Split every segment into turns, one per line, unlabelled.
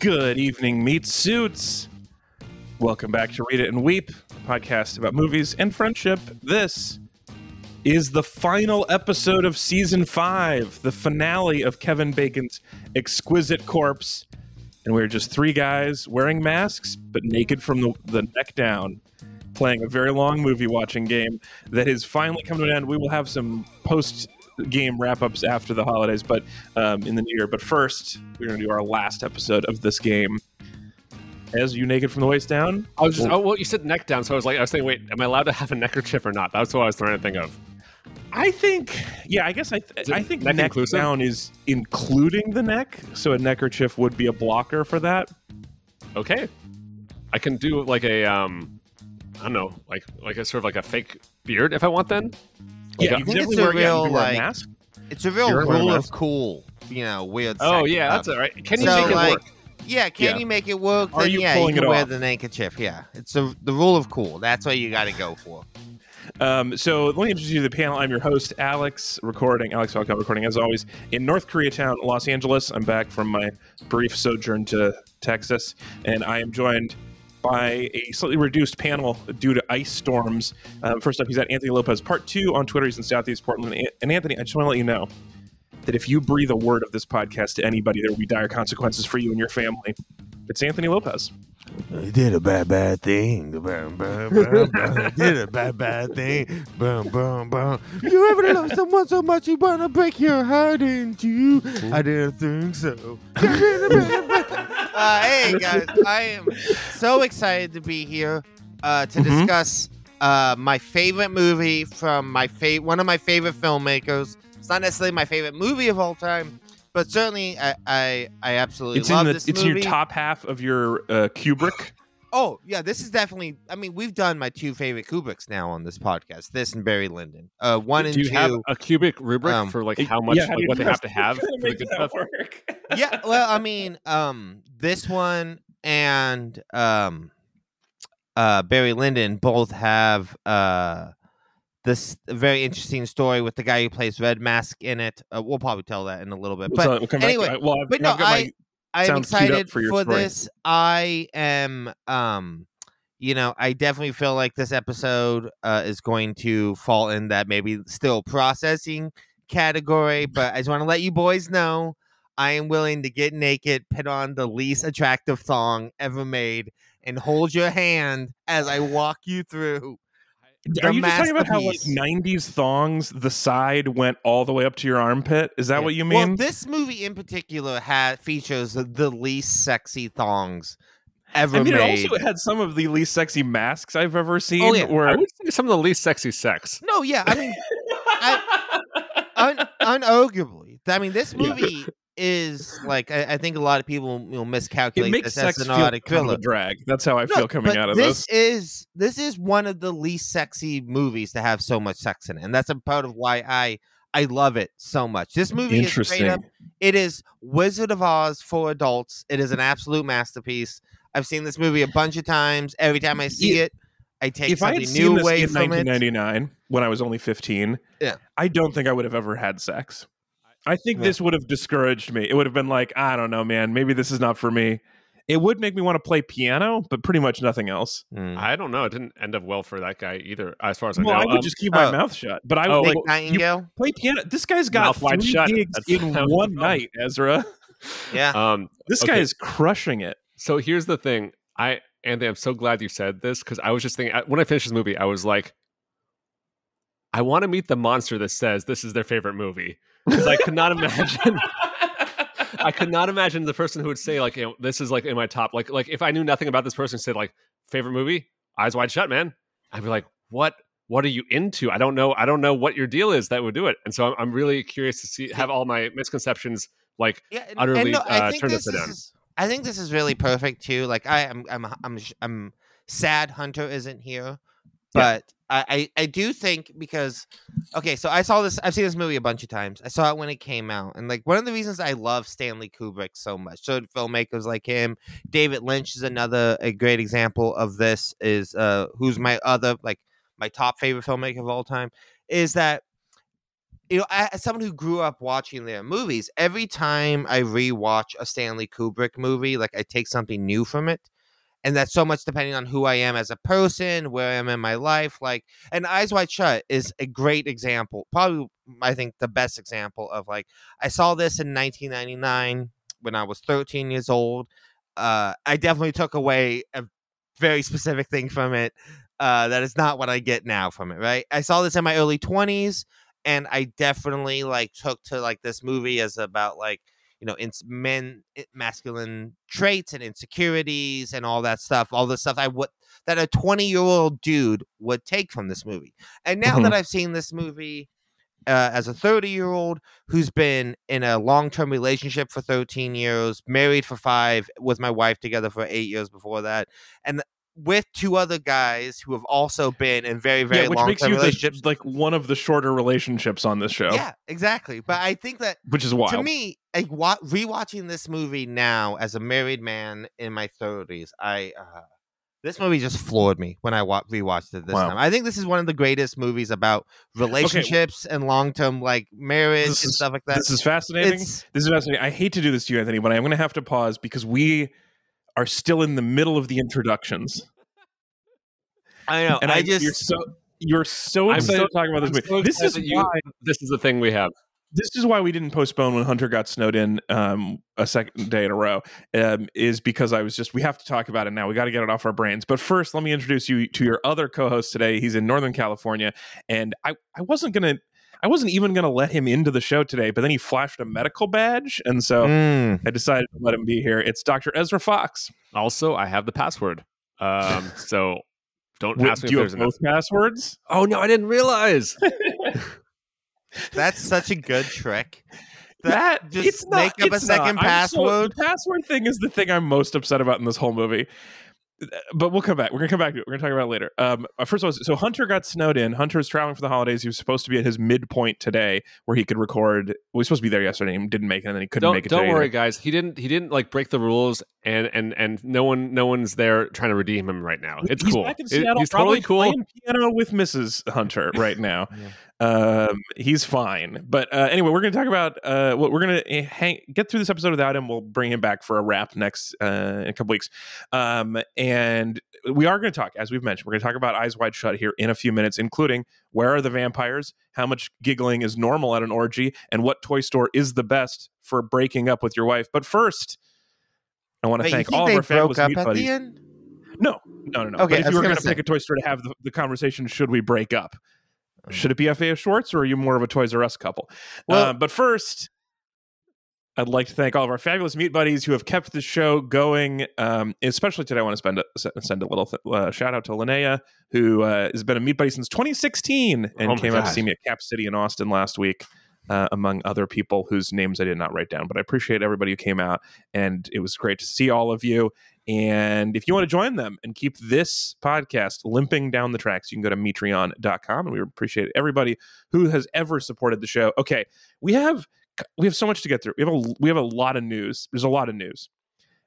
Good evening, meat suits. Welcome back to Read It and Weep, a podcast about movies and friendship. This is the final episode of season five, the finale of Kevin Bacon's Exquisite Corpse. And we're just three guys wearing masks, but naked from the, the neck down, playing a very long movie watching game that is finally coming to an end. We will have some post game wrap ups after the holidays, but um, in the new year. But first, we're going to do our last episode of this game. As you naked from the waist down,
I was just, oh, well, you said neck down, so I was like, I was saying, wait, am I allowed to have a neckerchief or not? That's what I was trying to think of.
I think, yeah, I guess I, th- I think
neck
neck, down is including the neck, so a neckerchief would be a blocker for that.
Okay, I can do like a, um, I don't know, like like a sort of like a fake beard if I want. Then
Yeah,
Okay.
you
I think it's a
wear, yeah, you
real,
can wear a
like,
mask.
It's a real
You're wearing a
rule of cool, you know, weird.
Oh
sex
yeah,
stuff.
that's all right. Can you
So,
make it
like,
work?
Yeah, can
Yeah.
you make it work?
Are
then
you
yeah, you
pulling
can
it
wear
off?
the handkerchief. Yeah, it's a, the rule of cool. That's what you got to go for.
Um, so let me introduce you to the panel. I'm your host, Alex, recording, Alex Falcon, recording as always in North Koreatown, Los Angeles. I'm back from my brief sojourn to Texas, and I am joined by a slightly reduced panel due to ice storms. Um, first up, he's at Anthony Lopez, part two on Twitter. He's in Southeast Portland. And Anthony, I just want to let you know that if you breathe a word of this podcast to anybody, there will be dire consequences for you and your family. It's Anthony Lopez.
He did a bad, bad thing. Bum, bum, bum, bum. Did a bad, bad thing. Bum, bum, bum. You ever love someone so much you wanna break your heart in two? I didn't think so.
Uh, hey guys, I am so excited to be here uh, to
Mhm.
discuss uh, my favorite movie from my fa- one of my favorite filmmakers. It's not necessarily my favorite movie of all time, but certainly I I, I absolutely
It's in
love
the
this
it's in
movie.
your top half of your uh, Kubrick.
Oh yeah, this is definitely. I mean, we've done my two favorite Kubricks now on this podcast. This and Barry Lyndon. Uh, one and
Do you
two.
have a Kubrick rubric
um,
for like how much,
yeah,
like what they have to have
to
for the
make
good
that
stuff?
work?
yeah, well, I mean, um, this one and um, uh, Barry Lyndon both have uh, this very interesting story with the guy who plays Red Mask in it. Uh, we'll probably tell that in a little bit,
We'll
but
tell- we'll come back
anyway,
well, I've,
but no,
I've got my-
I I'm
sounds queued up
excited
for
for this. I am, um, you know, I definitely feel like this episode uh, is going to fall in that maybe still processing category. But I just want to let you boys know I am willing to get naked, put on the least attractive thong ever made, and hold your hand as I walk you through.
Are you just talking about how like '90s thongs, the side went all the way up to your armpit? Is that
Yeah.
what you mean?
Well, this movie in particular had features the least sexy thongs ever
I mean,
made.
it also had some of the least sexy masks I've ever oh, seen.
Oh, yeah.
Where
I would say some of the least sexy sex.
no, yeah, I mean, un- unarguably. I mean, this
Yeah.
movie is like I, I think a lot of people will
it
miscalculate
makes
this as
sex
an
feel
erotic
kind of a drag. That's how I
No,
feel coming out of
this
this.
is this is one of the least sexy movies to have so much sex in it, and that's a part of why I I love it so much. This movie is straight up.
Interesting.
It is Wizard of Oz for adults. It is an absolute masterpiece. I've seen this movie a bunch of times. Every time I see
Yeah.
it, I take
If I
something
had
new
seen this
away
in
from it.
1999 when I was only 15,
Yeah.
I don't think I would have ever had sex. I think
Yeah.
this would have discouraged me. It would have been like, I don't know, man. Maybe this is not for me. It would make me want to play piano, but pretty much nothing else.
Mm.
I don't know. It didn't end up well for that guy either, as far as I
Well,
know.
I would
Um,
just keep my
oh.
mouth shut. But I
Oh,
would
Nick
like,
Nightingale.
play piano. This guy's got
Mouth
three
shut.
gigs
That's
in one night, Ezra.
Yeah.
um,
This guy
Okay.
is crushing it.
So here's the thing. I Anthony, I'm so glad you said this because I was just thinking when I finished this movie, I was like, I want to meet the monster that says this is their favorite movie because I could not imagine. I could not imagine the person who would say like, you know, this is like in my top. Like, like if I knew nothing about this person, said like favorite movie, Eyes Wide Shut, man. I'd be like, what? What are you into? I don't know. I don't know what your deal is that would do it. And so I'm, I'm really curious to see have all my misconceptions like
Yeah, and,
utterly,
and no, I
uh,
think
turned
this
upside down.
is. I think this is really perfect too. Like I, I'm, I'm, I'm, I'm sad Hunter isn't here, but I, I, I do think because, okay, so I saw this. I've seen this movie a bunch of times. I saw it when it came out, and like one of the reasons I love Stanley Kubrick so much, so filmmakers like him. David Lynch is another a great example of this. Is uh, who's my other like my top favorite filmmaker of all time? Is that you know, as someone who grew up watching their movies, every time I rewatch a Stanley Kubrick movie, like I take something new from it. And that's so much depending on who I am as a person, where I am in my life. Like, and Eyes Wide Shut is a great example. Probably, I think, the best example of like, I saw this in 1999 when I was 13 years old. Uh, I definitely took away a very specific thing from it. Uh, that is not what I get now from it, right? I saw this in my early 20s and I definitely like took to like this movie as about like you know ins- men masculine traits and insecurities and all that stuff all the stuff I would that a 20 year old dude would take from this movie. And now that I've seen this movie uh, as a 30 year old who's been in a long term relationship for 13 years married for five with my wife together for eight years before that and with two other guys who have also been in very very
yeah, which
long
makes
term
you
relationships
the, like one of the shorter relationships on this show,
yeah, exactly. But I think that
which is wild.
to me, like wa- rewatching this movie now as a married man in my thirties, I uh, this movie just floored me when I wa- rewatched it this
Wow.
time. I think this is one of the greatest movies about relationships and long term like marriage
This
and stuff like that.
this is fascinating.
It's
This is fascinating. I hate to do this to you, Anthony, but I'm going to have to pause because we are still in the middle of the introductions,
I know,
and
I,
I,
just
you're so you're so
I'm
excited
so-
to talk about this
I'm
movie.
so
this is
you-
why
This is the thing we have.
this is why we didn't postpone when Hunter got snowed in um, a second day in a row. Um, is because I was just we have to talk about it now. We got to get it off our brains. But first, let me introduce you to your other co-host today. He's in Northern California, and I I wasn't gonna. I wasn't even going to let him into the show today, but then he flashed a medical badge, and so
Mm.
I decided to let him be here. It's Dr. Ezra Fox.
Also, I have the password. Um, so don't
Wait,
ask me
do you
if
have
there's enough.
both passwords?
Oh no, I didn't realize.
that's such a good trick.
That
just
it's not,
make up a
it's not.
second
I'm so-
password.
the password thing is the thing I'm most upset about in this whole movie. But we'll come back. We're gonna come back to it. We're gonna talk about it later. Um, uh, first of all, so Hunter got snowed in. Hunter was traveling for the holidays. He was supposed to be at his midpoint today, where he could record. Well, he was supposed to be there yesterday. and didn't make it, and then he couldn't
don't
make it.
don't worry,
either.
guys. He didn't he didn't like break the rules, and and and no one no one's there trying to redeem him right now. It's
he's
cool.
Back in
It- he's totally cool.
Playing piano with Mrs. Hunter right now. um, he's fine. But uh, anyway, we're going to talk about uh, what we're going to hang get through this episode without him. We'll bring him back for a wrap next uh, in a couple weeks. Um, and we are going to talk, as we've mentioned, we're going to talk about Eyes Wide Shut here in a few minutes, including where are the vampires, how much giggling is normal at an orgy, and what toy store is the best for breaking up with your wife. But first. I want to
Wait,
thank all of our fabulous
broke up at
buddies.
the end?
No, no, no, no.
Okay,
but if you were going to pick a toy store to have the, the conversation, should we break up?
Mm.
Should it be FAO Schwarz or are you more of a Toys R Us couple?
Well-
Uh, but first, I'd like to thank all of our fabulous meat buddies who have kept the show going. Um, especially today, I want to spend a, send a little th- uh, shout out to Linnea, who uh, has been a meat buddy since 2016 and
Oh
came out to see me at Cap City in Austin last week. Uh, among other people whose names I did not write down, but I appreciate everybody who came out, and it was great to see all of you. And if you want to join them and keep this podcast limping down the tracks, you can go to metreon.com. And we appreciate everybody who has ever supported the show. Okay, we have we have so much to get through. We have a we have a lot of news. There's a lot of news.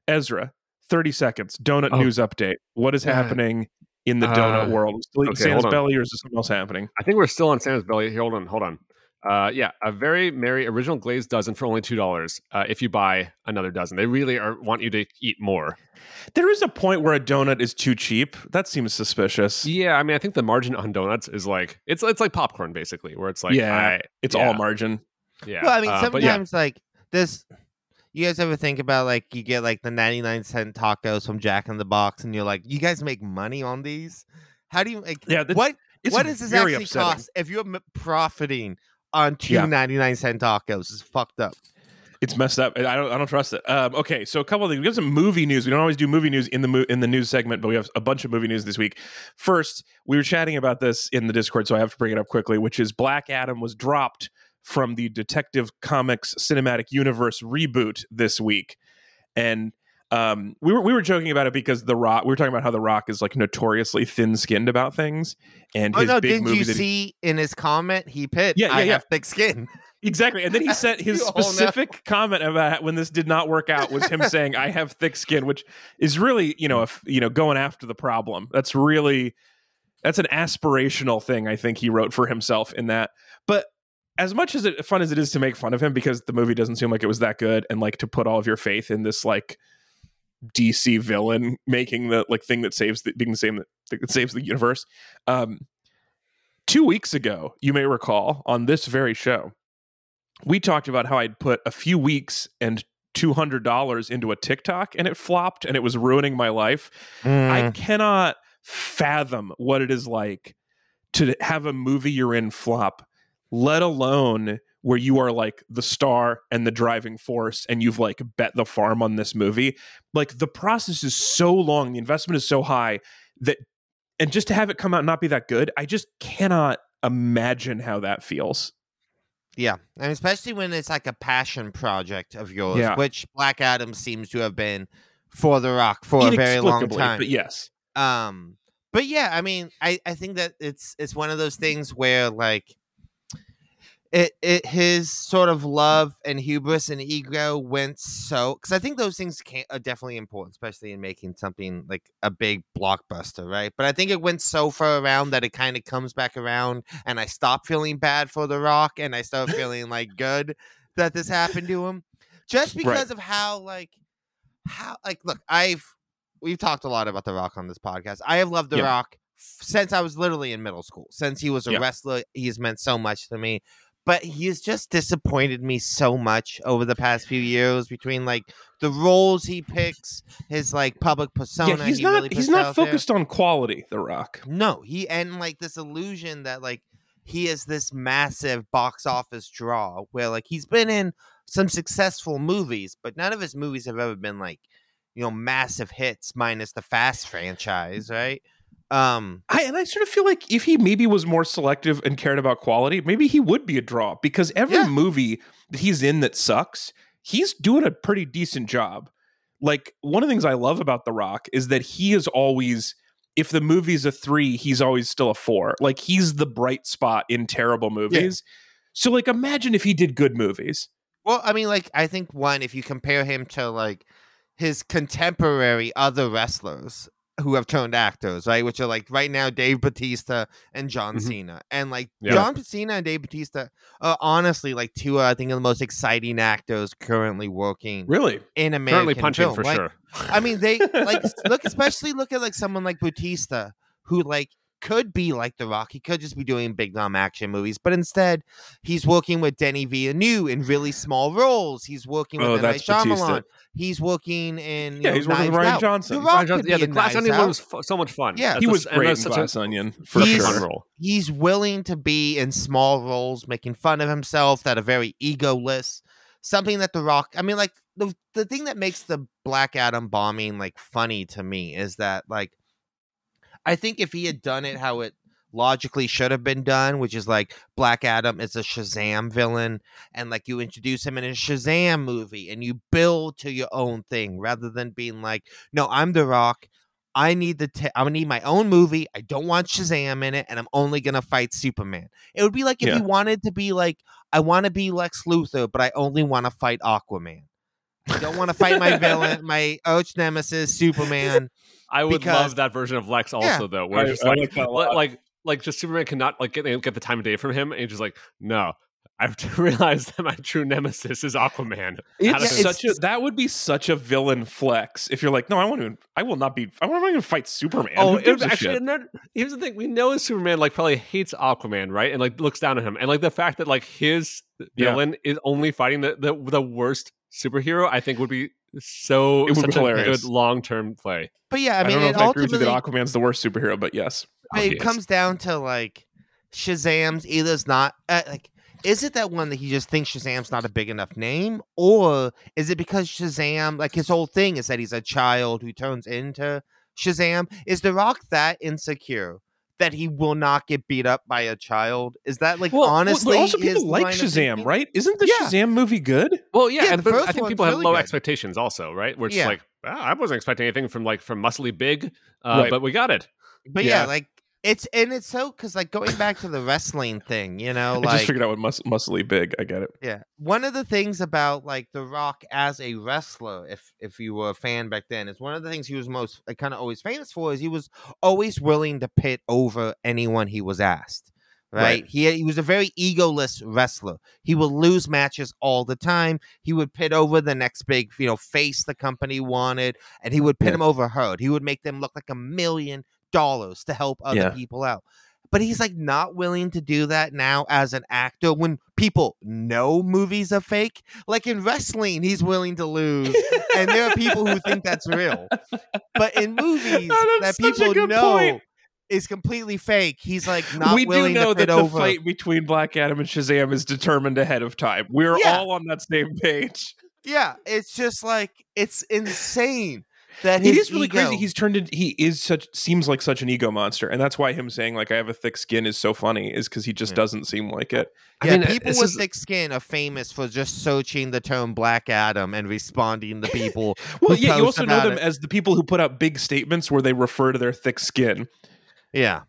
Ezra, 30 seconds. Donut
Oh.
news update. What is
Yeah.
happening in the donut
Uh,
world? Is still
okay,
Santa's belly, or is there something else happening?
I think we're still on Santa's belly. Here, hold on, hold on. Uh, yeah, a very merry original glazed dozen for only two dollars. Uh, if you buy another dozen, they really are want you to eat more.
There is a point where a donut is too cheap. That seems suspicious.
Yeah, I mean, I think the margin on donuts is like it's it's like popcorn basically, where it's like
Yeah,
I,
It's
yeah,
all margin.
Yeah,
Well, I mean,
uh, but yeah,
sometimes like this. You guys ever think about like you get like the ninety nine cent tacos from Jack in the Box, and you're like, you guys make money on these? How do you like?
Yeah, that's-
what what does this actually
upsetting.
cost if you're m- profiting on two
Yeah.
99 cent tacos? It's fucked up.
It's messed up. I don't. I don't trust it. Um, okay, so a couple of things. We have some movie news. We don't always do movie news in the mo- in the news segment, but we have a bunch of movie news this week. First, we were chatting about this in the Discord, so I have to bring it up quickly. Which is Black Adam was dropped from the Detective Comics cinematic universe reboot this week, and um, we were we were joking about it because the Rock. We were talking about how the Rock is like notoriously thin skinned about things, and
Oh
his
no!
big
Didn't
movie
you
that he-
see in his comment he put?
Yeah, yeah,
I
yeah.
have thick skin.
Exactly. And then he said his specific comment about when this did not work out was him saying, I have thick skin, which is really, you know, if you know, going after the problem. That's really that's an aspirational thing I think he wrote for himself in that. But as much as it, fun as it is to make fun of him because the movie doesn't seem like it was that good, and like to put all of your faith in this like DC villain making the like thing that saves the being the same that, saves the universe. Um, two weeks ago, you may recall on this very show, we talked about how I'd put a few weeks and two hundred dollars into a TikTok and it flopped and it was ruining my life. I
Mm,
cannot fathom what it is like to have a movie you're in flop, let alone where you are like the star and the driving force and you've like bet the farm on this movie. Like the process is so long, the investment is so high that and just to have it come out and not be that good, I just cannot imagine how that feels.
yeah, and especially when it's like a passion project of yours,
Yeah.
which Black Adam seems to have been for The Rock for a very long time.
But yes.
um but yeah i mean i i think that it's it's one of those things where like it it his sort of love and hubris and ego went so because i think those things can are definitely important especially in making something like a big blockbuster right but i think it went so far around that it kind of comes back around and i stop feeling bad for the rock and i start feeling like good that this happened to him just
Right.
because of how like how like look i've we've talked a lot about The Rock on this podcast. I have loved The
Yeah.
Rock since I was literally in middle school. Since he was a
Yeah.
wrestler, he's meant so much to me. But he's just disappointed me so much over the past few years between like the roles he picks, his like public persona.
yeah, he's
he
not
really
he's not
out there.
focused on quality, The Rock.
No, he and like this illusion that like he is this massive box office draw where like he's been in some successful movies, but none of his movies have ever been like, you know, massive hits minus the Fast franchise, right? Um
I and I sort of feel like if he maybe was more selective and cared about quality, maybe he would be a draw because every
Yeah.
movie that he's in that sucks, he's doing a pretty decent job. Like one of the things I love about The Rock is that he is always if the movie's a 3, he's always still a 4. Like he's the bright spot in terrible movies. So like imagine if he did good movies.
well, I mean like I think one if you compare him to like his contemporary other wrestlers who have turned actors, right? Which are like right now Dave Batista and John
Mhm.
Cena. And like
Yeah.
John Cena and Dave Batista are honestly like two I think of the most exciting actors currently working
Really?
in American
Currently punching
film.
for
Like,
sure.
I mean, they like look, especially look at like someone like Bautista, who like could be like The Rock. He could just be doing big dumb action movies, but instead he's working with Denis Villeneuve in really small roles. He's working with
Oh,
M.
That's Bautista.
Shyamalan. He's working in
Yeah,
know,
he's working with Rian
Out.
Johnson.
The
Ryan
Rock
Rian Johnson-
could
yeah, the
in
Glass Onion
Out.
was fu- so much fun.
Yeah.
That's
he was
and
great in
that's such a-
Glass Onion for
He's-
sure.
role.
he's willing to be in small roles, making fun of himself that are very egoless. Something that The Rock, I mean, like the the thing that makes the Black Adam bombing like funny to me is that like I think if he had done it how it logically should have been done, which is like Black Adam is a Shazam villain, and like you introduce him in a Shazam movie and you build to your own thing rather than being like, no, I'm The Rock. I need the t- I need my own movie. I don't want Shazam in it, and I'm only gonna fight Superman. It would be like if
Yeah.
you wanted to be like, I want to be Lex Luthor, but I only want to fight Aquaman. I don't want to fight my villain, my arch nemesis, Superman.
I would
Because-
love that version of Lex also,
Yeah.
though, where
I-
it's just
I
like,
like that a
li-
lot.
like, like, just Superman cannot like get get the time of day from him, and he's just like, no, I have to realize that my true nemesis is Aquaman.
It's
Yeah,
such a that would be such a villain flex if you're like, no, I want to, I will not be, I want to even fight Superman.
Oh, it was actually
shit?
and then- here's the thing: we know Superman like probably hates Aquaman, right? And like looks down on him, and like the fact that like his
Yeah.
villain is only fighting the, the the worst superhero, I think would be so
It would be
such a
hilarious.
good long term play.
But yeah, I
I,
mean,
don't know
it
if I agree with you that Aquaman's the worst superhero, but yes,
but
he
comes down to like Shazam's either is not uh, like is it that one that he just thinks Shazam's not a big enough name, or is it because Shazam like his whole thing is that he's a child who turns into Shazam? Is The Rock that insecure that he will not get beat up by a child? Is that like
well,
honestly?
but also
his
people like Shazam, right? Isn't the
Yeah.
Shazam movie good?
Well, yeah,
Yeah,
and
the first
I think
one's
people have
really
low
good.
expectations also, right? Where it's
Yeah.
like ah, I wasn't expecting anything from like from muscly big, uh,
Right.
but we got it.
But yeah,
Yeah.
like it's and it's so because like going back to the wrestling thing, you know,
I
like
just figured out what mus- muscly big. I get it.
Yeah. One of the things about like The Rock as a wrestler, if if you were a fan back then, is one of the things he was most like, kind of always famous for is he was always willing to pit over anyone he was asked. Right?
Right.
He he was a very egoless wrestler. He would lose matches all the time. He would pit over the next big, you know, face the company wanted, and he would pit
Yeah.
him over hard. He would make them look like a million dollars to help other
Yeah.
people out. But he's like not willing to do that now as an actor when people know movies are fake. Like in wrestling, he's willing to lose. and there are people who think that's real. But in movies
Oh,
that
that's such a
people know
point.
is completely fake, he's like not
we do know
to
that the
over.
fight between Black Adam and Shazam is determined ahead of time. We're
Yeah.
all on that same page.
Yeah, it's just like it's insane that
It
his
is really
ego-
crazy. He's turned into he is such seems like such an ego monster, and that's why him saying like I have a thick skin is so funny. Is because he just
Yeah.
doesn't seem like it.
I
yeah,
mean,
people with
is-
thick skin are famous for just searching the term Black Adam and responding to people.
Well, yeah, you also know them
it.
as the people who put out big statements where they refer to their thick skin.
Yeah,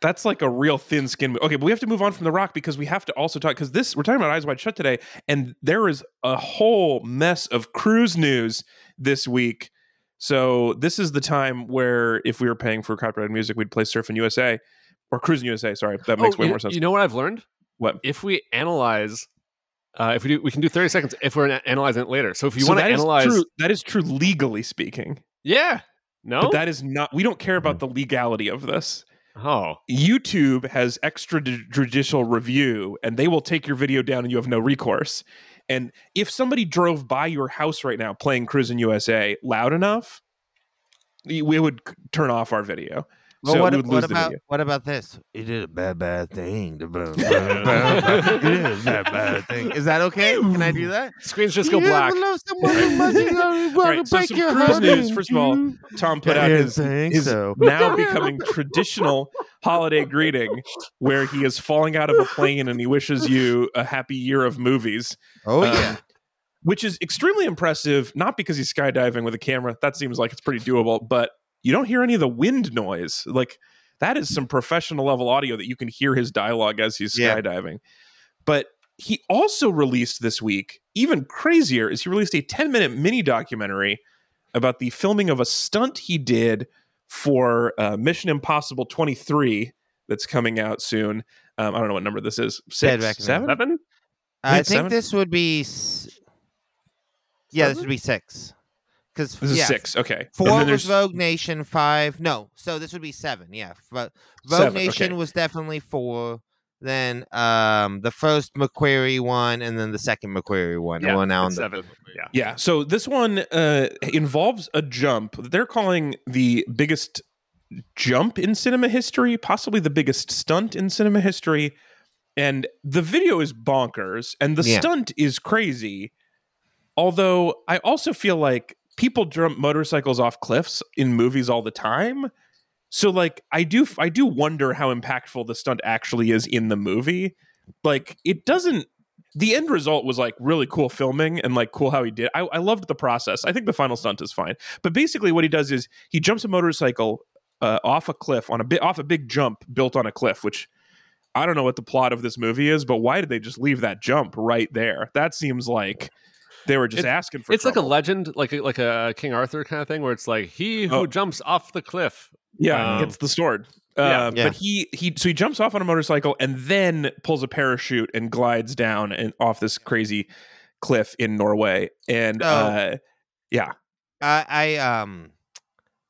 That's like a real thin skin. Okay, but we have to move on from The Rock because we have to also talk because this we're talking about Eyes Wide Shut today, and there is a whole mess of cruise news this week. So this is the time where if we were paying for copyrighted music, we'd play Surfing USA or Cruising USA. Sorry, that makes
Oh,
way
you,
more sense.
You know what I've learned?
What?
If we analyze, uh, if we do, we can do 30 seconds if we're analyzing it later. So if you
So
want to analyze,
true. That is true legally speaking,
yeah, no,
but that is not. We don't care about the legality of this.
oh,
YouTube has extrajudicial review and they will take your video down and you have no recourse. And if somebody drove by your house right now playing Cruising USA loud enough, we would turn off our video.
Well,
so
what, what about
video.
what about this?
He did a bad, bad thing. He did a bad, bad thing.
Is that okay? Can I do that?
screens just go
You
black.
love someone who must be gonna
All right, so some cruise
heart
news. First of all. Tom put out his, his
so.
now becoming traditional holiday greeting where he is falling out of a plane and he wishes you a happy year of movies.
Oh
Um,
yeah,
which is extremely impressive, not because he's skydiving with a camera. That seems like it's pretty doable, but you don't hear any of the wind noise. Like that is some professional level audio that you can hear his dialogue as he's
Yeah.
skydiving. But he also released this week, even crazier, is he released a 10 minute mini documentary about the filming of a stunt he did for uh, Mission Impossible 23 that's coming out soon. Um, I don't know what number this is. Six,
Reckoning.
seven?
Seven?
I
it's
think
seven?
this would be. s- Yeah, this would be six. Because
This is
yeah,
six. Okay.
Four was
there's-
Rogue Nation. Five, no. So this would be seven. Yeah, but Rogue
Seven,
Nation
okay.
was definitely four. Then um the first McQuarrie one, and then the second McQuarrie one.
Yeah,
now
it's
on the,
seven. Yeah.
Yeah. So this one uh, involves a jump. They're calling the biggest jump in cinema history, possibly the biggest stunt in cinema history. And the video is bonkers and the
Yeah.
stunt is crazy. Although I also feel like people jump motorcycles off cliffs in movies all the time. So like I do I do wonder how impactful the stunt actually is in the movie. Like it doesn't the end result was like really cool filming and like cool how he did. I, I loved the process. I think the final stunt is fine. But basically what he does is he jumps a motorcycle uh, off a cliff on a bit off a big jump built on a cliff, which I don't know what the plot of this movie is, but why did they just leave that jump right there? That seems like they were just
It's-
asking for
It's like a legend, like a, like a King Arthur kind of thing, where it's like he who
Oh.
jumps off the cliff.
Yeah,
Um,
gets the sword.
yeah.
Uh,
Yeah.
But he he so he jumps off on a motorcycle and then pulls a parachute and glides down and off this crazy cliff in Norway. And
Oh.
uh, yeah,
I, I um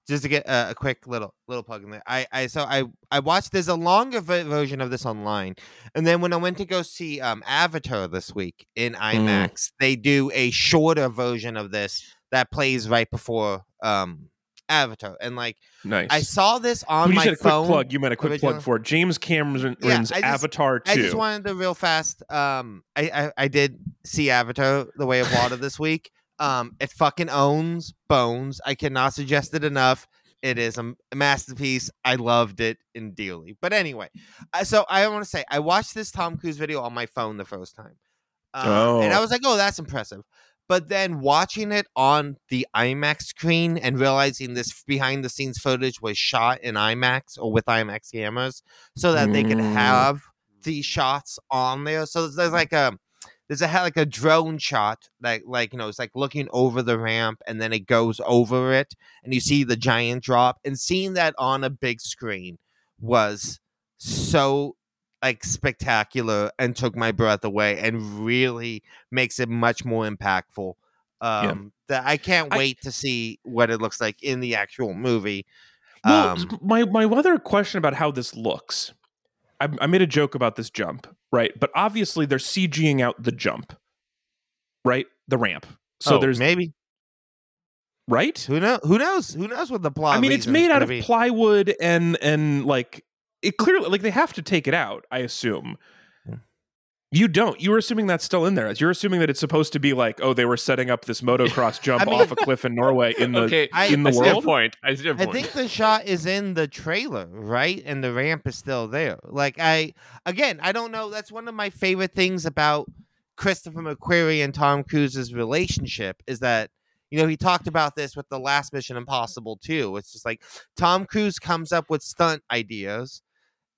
just to get a, a quick little little plug in there. I I so I I watched. There's a longer version of this online, and then when I went to go see um Avatar this week in IMAX, they do a shorter version of this that plays right before um Avatar, and like
nice.
I saw this on
you
my
said a quick plug, you meant a quick
originally.
plug for James Cameron's
Yeah, just-
Avatar
I just wanted to real fast. Um, I, I I did see Avatar: The Way of Water this week. Um, it fucking owns bones. I cannot suggest it enough. It is a masterpiece. I loved it in dearly. But anyway, so I want to say I watched this Tom Cruise video on my phone the first time, um, and I
Oh.
was like, "Oh, that's impressive." But then watching it on the IMAX screen and realizing this behind the scenes footage was shot in IMAX or with IMAX cameras, so that they could
Mm.
have these shots on there. So there's like a there's a like a drone shot that like you know it's like looking over the ramp and then it goes over it and you see the giant drop and seeing that on a big screen was so like spectacular and took my breath away and really makes it much more impactful. Um, that I can't
I-
wait to see what it looks like in the actual movie.
Well,
Um,
my my other question about how this looks, I, I made a joke about this jump, right? But obviously they're CGing out the jump, right? The ramp. So
oh,
there's
maybe
right.
who knows who knows who knows what the plot.
I mean, it's made out of
be.
plywood and and like it clearly like they have to take it out. I assume. You don't. You were assuming that's still in there. You're assuming that it's supposed to be like, oh, they were setting up this motocross jump
I mean-
off a cliff in Norway in the
okay,
I-
in the
I see your
world.
point. I see your
I think the shot is in the trailer, right? And the ramp is still there. Like I again, I don't know. That's one of my favorite things about Christopher McQuarrie and Tom Cruise's relationship is that you know he talked about this with the last Mission Impossible too. It's just like Tom Cruise comes up with stunt ideas,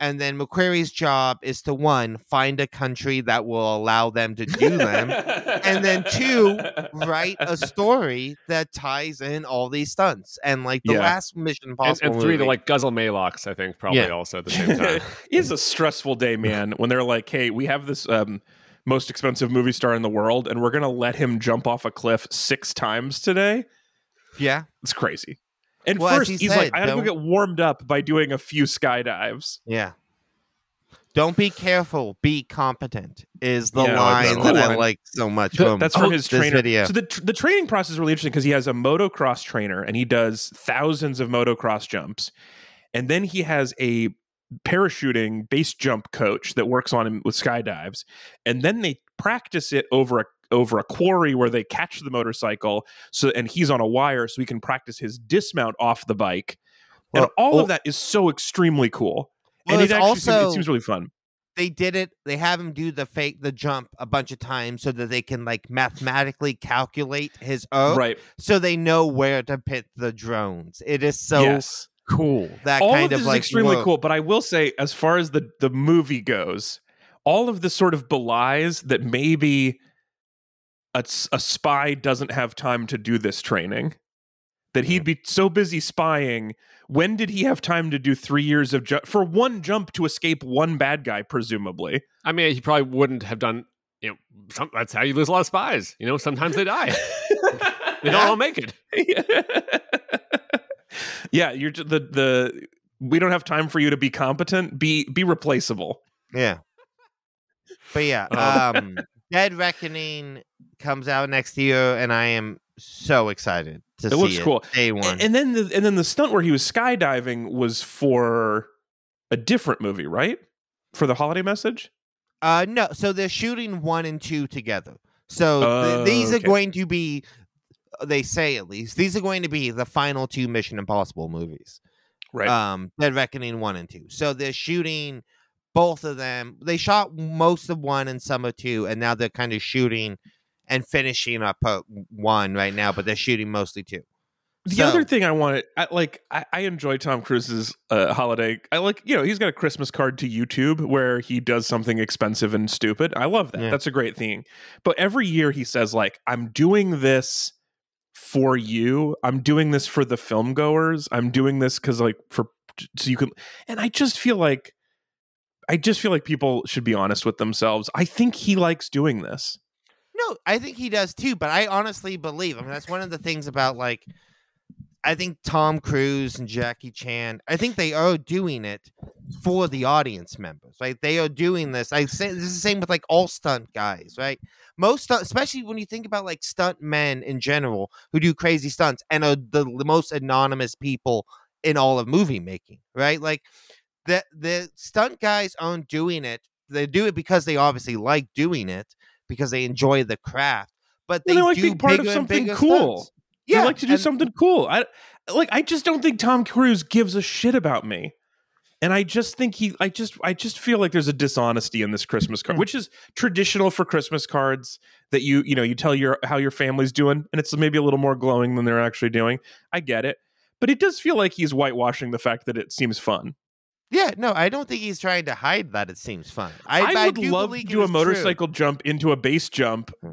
and then McQuarrie's job is to one find a country that will allow them to do them, and then two, write a story that ties in all these stunts. And like the
Yeah.
last Mission
and,
Impossible
and three to like guzzle Maalox, I think, probably
Yeah.
also at the same time.
it's a stressful day, man. When they're like, "Hey, we have this um, most expensive movie star in the world, and we're gonna let him jump off a cliff six times today."
yeah,
It's crazy. And
Well,
first,
he
he's like, "I gotta go get warmed up by doing a few skydives."
yeah. Don't be careful, be competent is the
Yeah,
line
that
I like so much
Th-
from
That's from his
this
trainer.
video.
So the tr- the training process is really interesting because he has a motocross trainer and he does thousands of motocross jumps, and then he has a parachuting base jump coach that works on him with skydives, and then they practice it over a over a quarry where they catch the motorcycle. So and he's on a wire, so he can practice his dismount off the bike. and all
well-
of that is so extremely cool.
Well,
and it
it's
actually seems,
also-
it seems really fun.
they did it. They have him do the fake the jump a bunch of times so that they can like mathematically calculate his O,
right.
so they know where to pit the drones. It is so
yes.
cool. That
all
kind
of this
of
is
like
extremely
work.
cool but i will say as far as the the movie goes all of this sort of belies that maybe a, s- a spy doesn't have time to do this training that he'd be so busy spying when did he have time to do three years of ju- for one jump to escape one bad guy presumably
I mean, he probably wouldn't have done. You know, some, that's how you lose a lot of spies. You know, sometimes they die. They don't all make it.
yeah you're the the we don't have time for you to be competent be be replaceable
Yeah. But yeah,
Um,
um Dead Reckoning comes out next year and I am so excited to
It
see
looks
it.
cool.
Day one.
And, and then the and then the stunt where he was skydiving was for a different movie, right? For the holiday message.
uh no, so they're shooting 1 and 2 together. So th-
Oh,
these are going to be they say at least these are going to be the final two Mission Impossible movies.
Right.
Um Dead Reckoning 1 and 2. So they're shooting both of them. They shot most of 1 and some of 2 and now they're kind of shooting and finishing up uh, 1 right now, but they're shooting mostly 2.
the
so-
other thing I wanted, I, like, I, I enjoy Tom Cruise's uh, holiday. I like, you know, he's got a Christmas card to YouTube where he does something expensive and stupid. I love that.
Yeah.
That's a great thing. But every year he says, like, I'm doing this for you. I'm doing this for the film goers. I'm doing this because, like, for so you can. And I just feel like, I just feel like people should be honest with themselves. I think he likes doing this.
No, I think he does too, but I honestly believe. I mean, that's one of the things about like I think Tom Cruise and Jackie Chan, I think they are doing it for the audience members. Right? They are doing this. I say this is the same with like all stunt guys, right? Most especially when you think about like stunt men in general who do crazy stunts and are the, the most anonymous people in all of movie making, right? Like the the stunt guys aren't doing it. They do it because they obviously like doing it because they enjoy the craft. But they,
Well, they like
do
being part of something cool.
stunts.
Yeah,
Yeah,
like to do
and-
something cool. I like. I just don't think Tom Cruise gives a shit about me, and I just think he. I just. I just feel like there's a dishonesty in this Christmas card,
Hmm.
which is traditional for Christmas cards. That you you know you tell your how your family's doing, and it's maybe a little more glowing than they're actually doing. I get it, but it does feel like he's whitewashing the fact that it seems fun.
Yeah, no, I don't think he's trying to hide that it seems fun. I,
I, would
do
love to do a
is true.
motorcycle jump into a base jump
Hmm.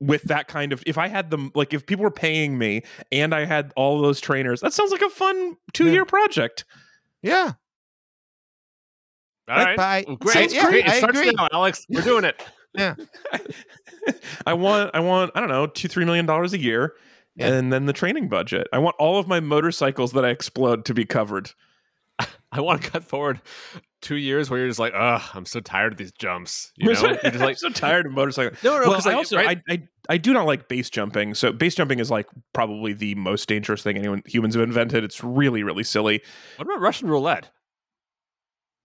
with that kind of if I had them like if people were paying me and I had all those trainers, that sounds like a fun two year project.
Yeah.
All right.
But-
right.
but I-
Well, great.
Sounds
Yeah,
great.
It
I
starts
agree.
now, Alex. We're doing it. Yeah.
I want I want I don't know two three million dollars a year,
Yeah.
and then the training budget. I want all of my motorcycles that I explode to be covered.
I want to cut forward two years where you're just like, ugh, I'm so tired of these jumps. You know, you're just
I'm
like,
so tired of motorcycles.
no, no.
well,
Because
I also
right?
I, I I do not like base jumping. So base jumping is like probably the most dangerous thing anyone humans have invented. It's really really silly.
what about Russian roulette?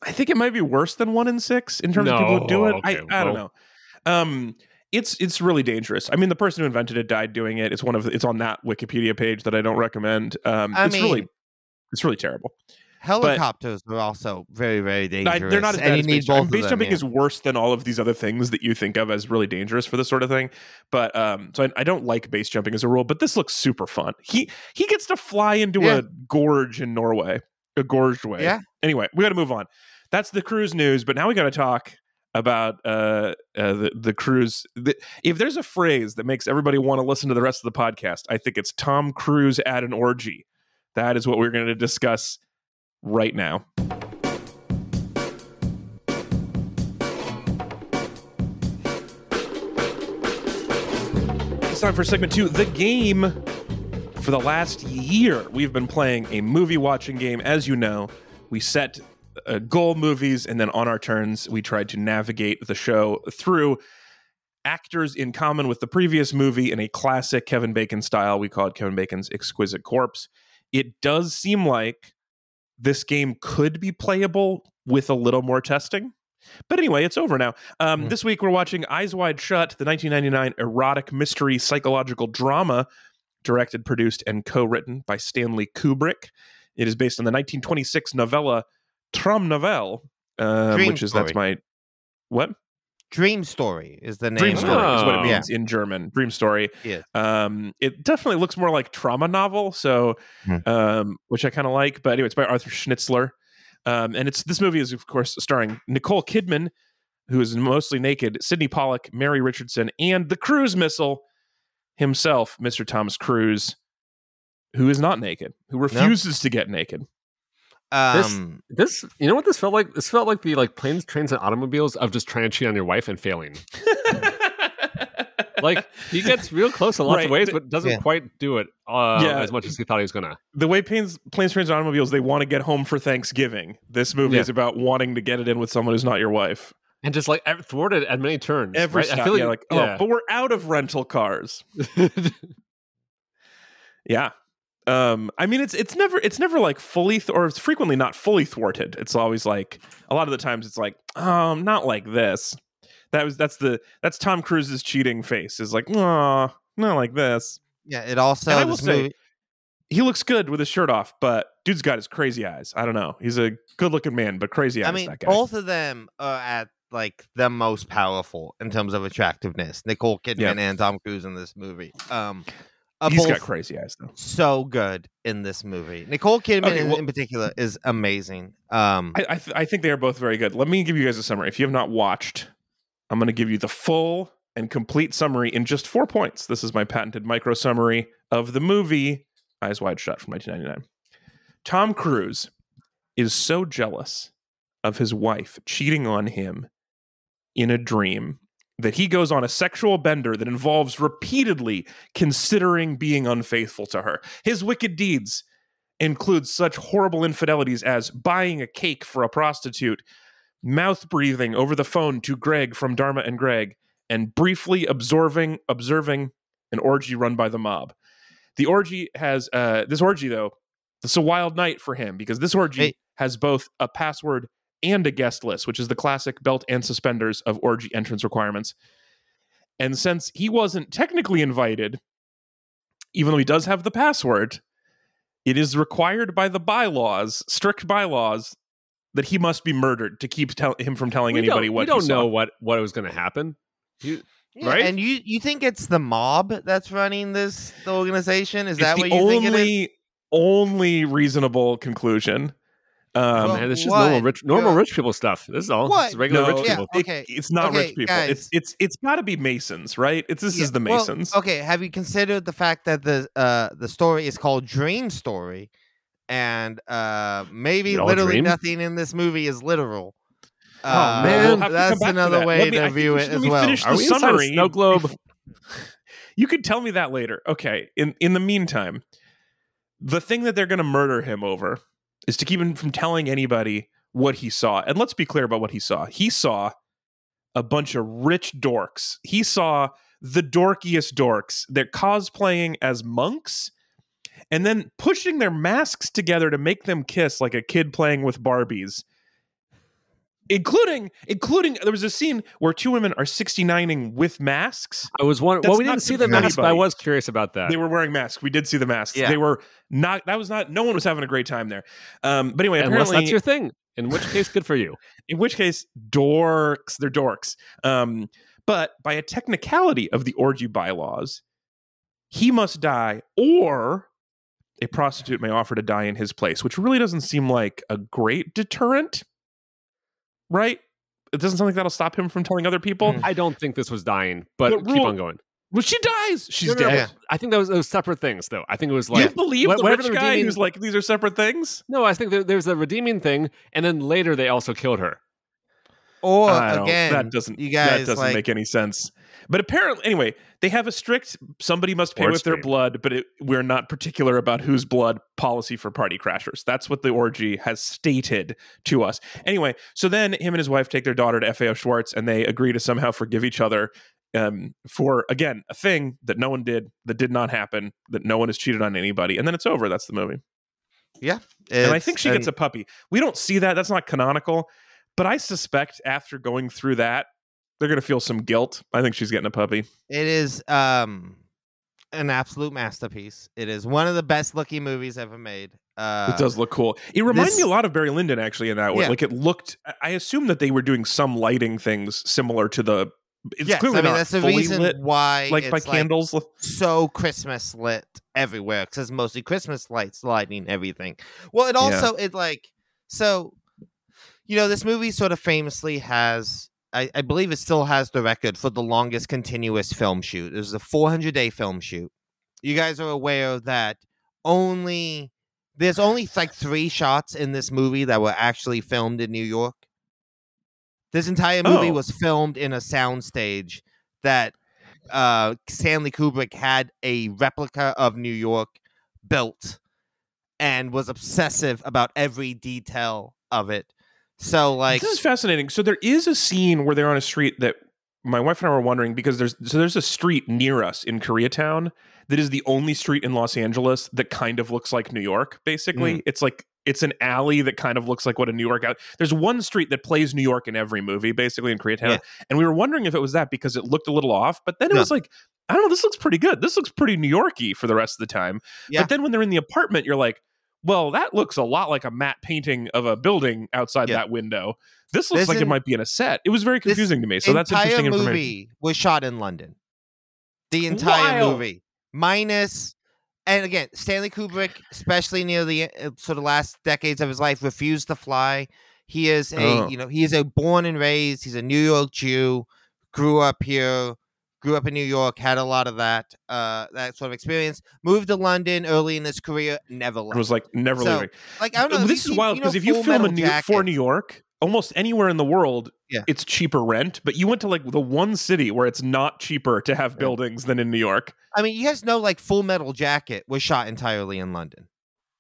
I think it might be worse than one in six in terms of people who do it.
okay,
I I don't know. Um, it's it's really dangerous. I mean, the person who invented it died doing it. It's one of it's on that Wikipedia page that I don't recommend. Um,
I
it's really it's really terrible.
Helicopters are also very, very
I-
dangerous.
they're not as bad as base jumping. Base jumping
yeah.
is worse than all of these other things that you think of as really dangerous for this sort of thing. But um, so I, I don't like base jumping as a rule. But this looks super fun. He he gets to fly into
Yeah.
a gorge in Norway, a gorged way.
Yeah.
Anyway, we got to move on. That's the cruise news. But now we got to talk about uh, uh the the cruise. The, if there's a phrase that makes everybody want to listen to the rest of the podcast, I think it's Tom Cruise at an orgy. That is what we're going to discuss right now. It's time for segment two, the game. For the last year, we've been playing a movie watching game. As you know, we set uh, goal movies, and then on our turns, we tried to navigate the show through actors in common with the previous movie in a classic Kevin Bacon style. We call it Kevin Bacon's Exquisite Corpse. It does seem like this game could be playable with a little more testing. But anyway, it's over now. Um,
Mhm.
This week we're watching Eyes Wide Shut, the 1999 erotic mystery psychological drama, directed, produced, and co-written by Stanley Kubrick. It is based on the 1926 novella Traumnovelle, um, which is that's my what
Dream Story is the name.
Dream Story is what it means in German. Dream Story.
Yeah.
Um, it definitely looks more like trauma novel, so
Hmm.
um, which I kind of like. But anyway, it's by Arthur Schnitzler, um, and it's this movie is of course starring Nicole Kidman, who is mostly naked, Sydney Pollack, Marie Richardson, and the cruise missile himself, Mr. Thomas Cruise, who is not naked, who refuses to get naked.
Um,
This, you know what this felt like? This felt like the like planes, trains, and automobiles of just trying to cheat on your wife and failing. Like he gets real close in lots
Right,
of ways, but doesn't
Yeah.
quite do it uh,
Yeah.
as much as he thought he was gonna.
the way planes, planes, trains, and automobiles, they want to get home for Thanksgiving. This movie
Yeah.
is about wanting to get it in with someone who's not your wife.
And just like thwarted at many turns.
Every
right?
stop,
I feel
yeah, like, oh,
yeah.
but we're out of rental cars. Yeah. Um, I mean, it's it's never it's never like fully th- or it's frequently not fully thwarted. It's always like a lot of the times it's like, um, not like this. That was that's the that's Tom Cruise's cheating face is like, oh, not like this.
yeah, it also.
And I will say-
movie-
He looks good with his shirt off, but dude's got his crazy eyes. I don't know. He's a good looking man, but crazy eyes.
I mean,
that guy.
both of them are at like the most powerful in terms of attractiveness. Nicole Kidman
Yeah.
and Tom Cruise in this movie. Um,
He's got crazy eyes though.
so good in this movie. Nicole Kidman
Okay,
in,
well-
in particular is amazing. Um,
I I, th- I think they are both very good. Let me give you guys a summary. If you have not watched, I'm going to give you the full and complete summary in just four points. This is my patented micro summary of the movie Eyes Wide Shut from 1999. Tom Cruise is so jealous of his wife cheating on him in a dream that he goes on a sexual bender that involves repeatedly considering being unfaithful to her. His wicked deeds include such horrible infidelities as buying a cake for a prostitute, mouth breathing over the phone to Greg from Dharma and Greg, and briefly observing observing an orgy run by the mob. The orgy has uh, this orgy though. It's a wild night for him because this orgy
Hey.
has both a password and a guest list, which is the classic belt and suspenders of orgy entrance requirements. And since he wasn't technically invited, even though he does have the password, it is required by the bylaws, strict bylaws, that he must be murdered to keep tell- him from telling
we
anybody
don't,
what
we don't
he saw.
know what what was going to happen. You-
yeah,
right?
And you you think it's the mob that's running this the organization? Is
It's
that
the
what you think it is?
only only reasonable conclusion. Um,
Well,
man, it's just normal rich normal
Yeah.
rich people stuff. This is all.
What?
It's regular
no,
rich
yeah.
people.
it-
Okay,
it's not
okay,
rich people.
guys.
It's it's it's got to be Masons, right? It's this
Yeah,
is the
well,
Masons.
okay, have you considered the fact that the uh the story is called Dream Story, and uh maybe literally
dream?
nothing in this movie is literal. Uh,
man.
We'll have to come
that's
back to
another
that.
way
Let me-
to
think
view it
should-
as well.
finish
Are
the
we inside a
summary
snow globe?
You can tell me that later. Okay. In in the meantime, the thing that they're going to murder him over is to keep him from telling anybody what he saw. And let's be clear about what he saw. He saw a bunch of rich dorks. He saw the dorkiest dorks. They're cosplaying as monks and then pushing their masks together to make them kiss like a kid playing with Barbies. Including, including, there was a scene where two women are 69ing with masks.
I was wondering. Well, we didn't see the
for
mask, but I was curious about that.
They were wearing masks. We did see the masks.
Yeah.
They were not. That was not. No one was having a great time there. Um, but anyway,
Unless
apparently,
that's your thing. In which case, good for you.
in which case, dorks. They're dorks. Um, but by a technicality of the orgy bylaws, he must die, or a prostitute may offer to die in his place, which really doesn't seem like a great deterrent, right? It doesn't sound like that'll stop him from telling other people.
Mm.
I don't think this was dying, but
But
keep
rule-
on going.
Well, she dies. She's
No, no, no,
dead.
I think that was those separate things, though. I think it was
you
like
believe
wha-
the
whatever
rich
the
guy
redeeming-
who's like these are separate things?
no. I think there, there's a redeeming thing, and then later they also killed her.
Or
I don't-
again,
that doesn't
you guys that
doesn't
like
make any sense. But apparently, anyway, they have a strict somebody must pay
Or
with their
stream.
blood, but it, we're not particular about whose blood policy for party crashers. That's what the orgy has stated to us. Anyway, so then him and his wife take their daughter to FAO Schwarz, and they agree to somehow forgive each other um, for again a thing that no one did, that did not happen, that no one has cheated on anybody, and then it's over. That's the movie. Yeah. And I think she gets a puppy. We don't see that. That's not canonical. But I suspect after going through that, they're going to feel some guilt. I think she's getting a puppy.
It is um an absolute masterpiece. It is one of the best looking movies ever made. Uh,
it does look cool. It reminds
this-
me a lot of Barry Lyndon actually in that way.
Yeah.
Like it looked. I- assume that they were doing some lighting things similar to the. It's
yes,
clearly
I mean that's the reason
lit,
why
like by candles.
so Christmas lit everywhere because it's mostly Christmas lights lighting everything. Well, it also it like so you know this movie sort of famously has I, I believe it still has the record for the longest continuous film shoot. It was a 400 day film shoot. You guys are aware that only there's only like three shots in this movie that were actually filmed in New York. This entire movie
Oh.
was filmed in a soundstage that uh, Stanley Kubrick had a replica of New York built and was obsessive about every detail of it. So like
this is fascinating. So there is a scene where they're on a street that my wife and I were wondering because there's so there's a street near us in Koreatown that is the only street in Los Angeles that kind of looks like New York. Basically,
Mm.
it's like it's an alley that kind of looks like what a New York out. There's one street that plays New York in every movie, basically in Koreatown,
Yeah.
and we were wondering if it was that because it looked a little off. But then it
No.
was like, I don't know, this looks pretty good. This looks pretty New Yorky for the rest of the time.
Yeah.
But then when they're in the apartment, you're like. Well, that looks a lot like a matte painting of a building outside
Yeah.
that window. This looks
This
like it might be in a set. It was very confusing to me. So that's interesting information.
movie was shot in London. The entire
Wild.
movie, minus, and again, Stanley Kubrick, especially near the uh, sort of last decades of his life, refused to fly. He is a,
Oh.
you know, he is a born and raised. He's a New York Jew, grew up here, grew up in New York, had a lot of that, uh, that sort of experience. Moved to London early in his career, never left.
It was like never
So,
leaving.
like I don't know.
this is
seen-
wild
know
because if you film a New, for New York, almost anywhere in the world,
Yeah.
it's cheaper rent. But you went to like the one city where it's not cheaper to have buildings than in New York.
I mean, you guys know, like Full Metal Jacket was shot entirely in London.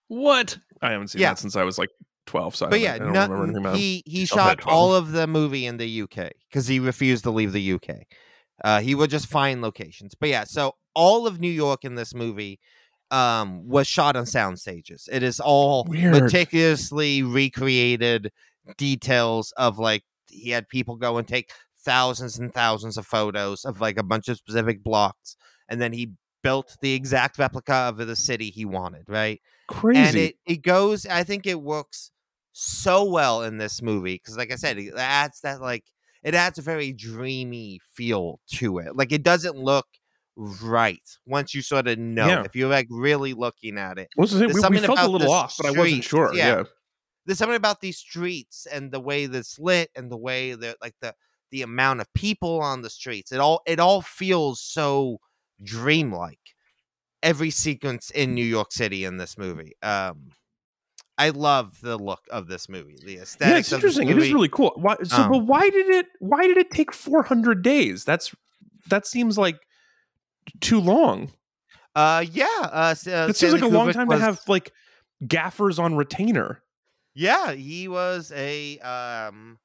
What?
I haven't seen
Yeah.
that since I was like twelve. So I
but
don't-
yeah,
I don't
no-
remember anything about it.
he he
Shot that
shot
twelve.
all of the movie in the UK because he refused to leave the UK. Uh, he would just find locations. But yeah, so all of New York in this movie um, was shot on sound stages. It is all
Weird.
meticulously recreated details of like he had people go and take thousands and thousands of photos of like a bunch of specific blocks, and then he built the exact replica of the city he wanted. Right
Crazy.
and it, it goes i think it works so well in this movie because like i said it adds that like it adds a very dreamy feel to it like it doesn't look right once you sort of know
Yeah.
if you're like really looking at it
thing?
there's
We, we
something
felt a little off, but I wasn't sure.
yeah.
Yeah.
there's something about these streets and the way that's lit and the way that like the the amount of people on the streets it all it all feels so dreamlike every sequence in new york city in this movie um I love the look of this movie. The aesthetics.
Yeah, it's interesting. It is really cool. Why, so,
Um,
but why did it? Why did it take 400 days? That's that seems like too long.
Uh, yeah. Uh, s- uh,
It seems like a long time
was-
to have like gaffers on retainer.
Yeah, he was a um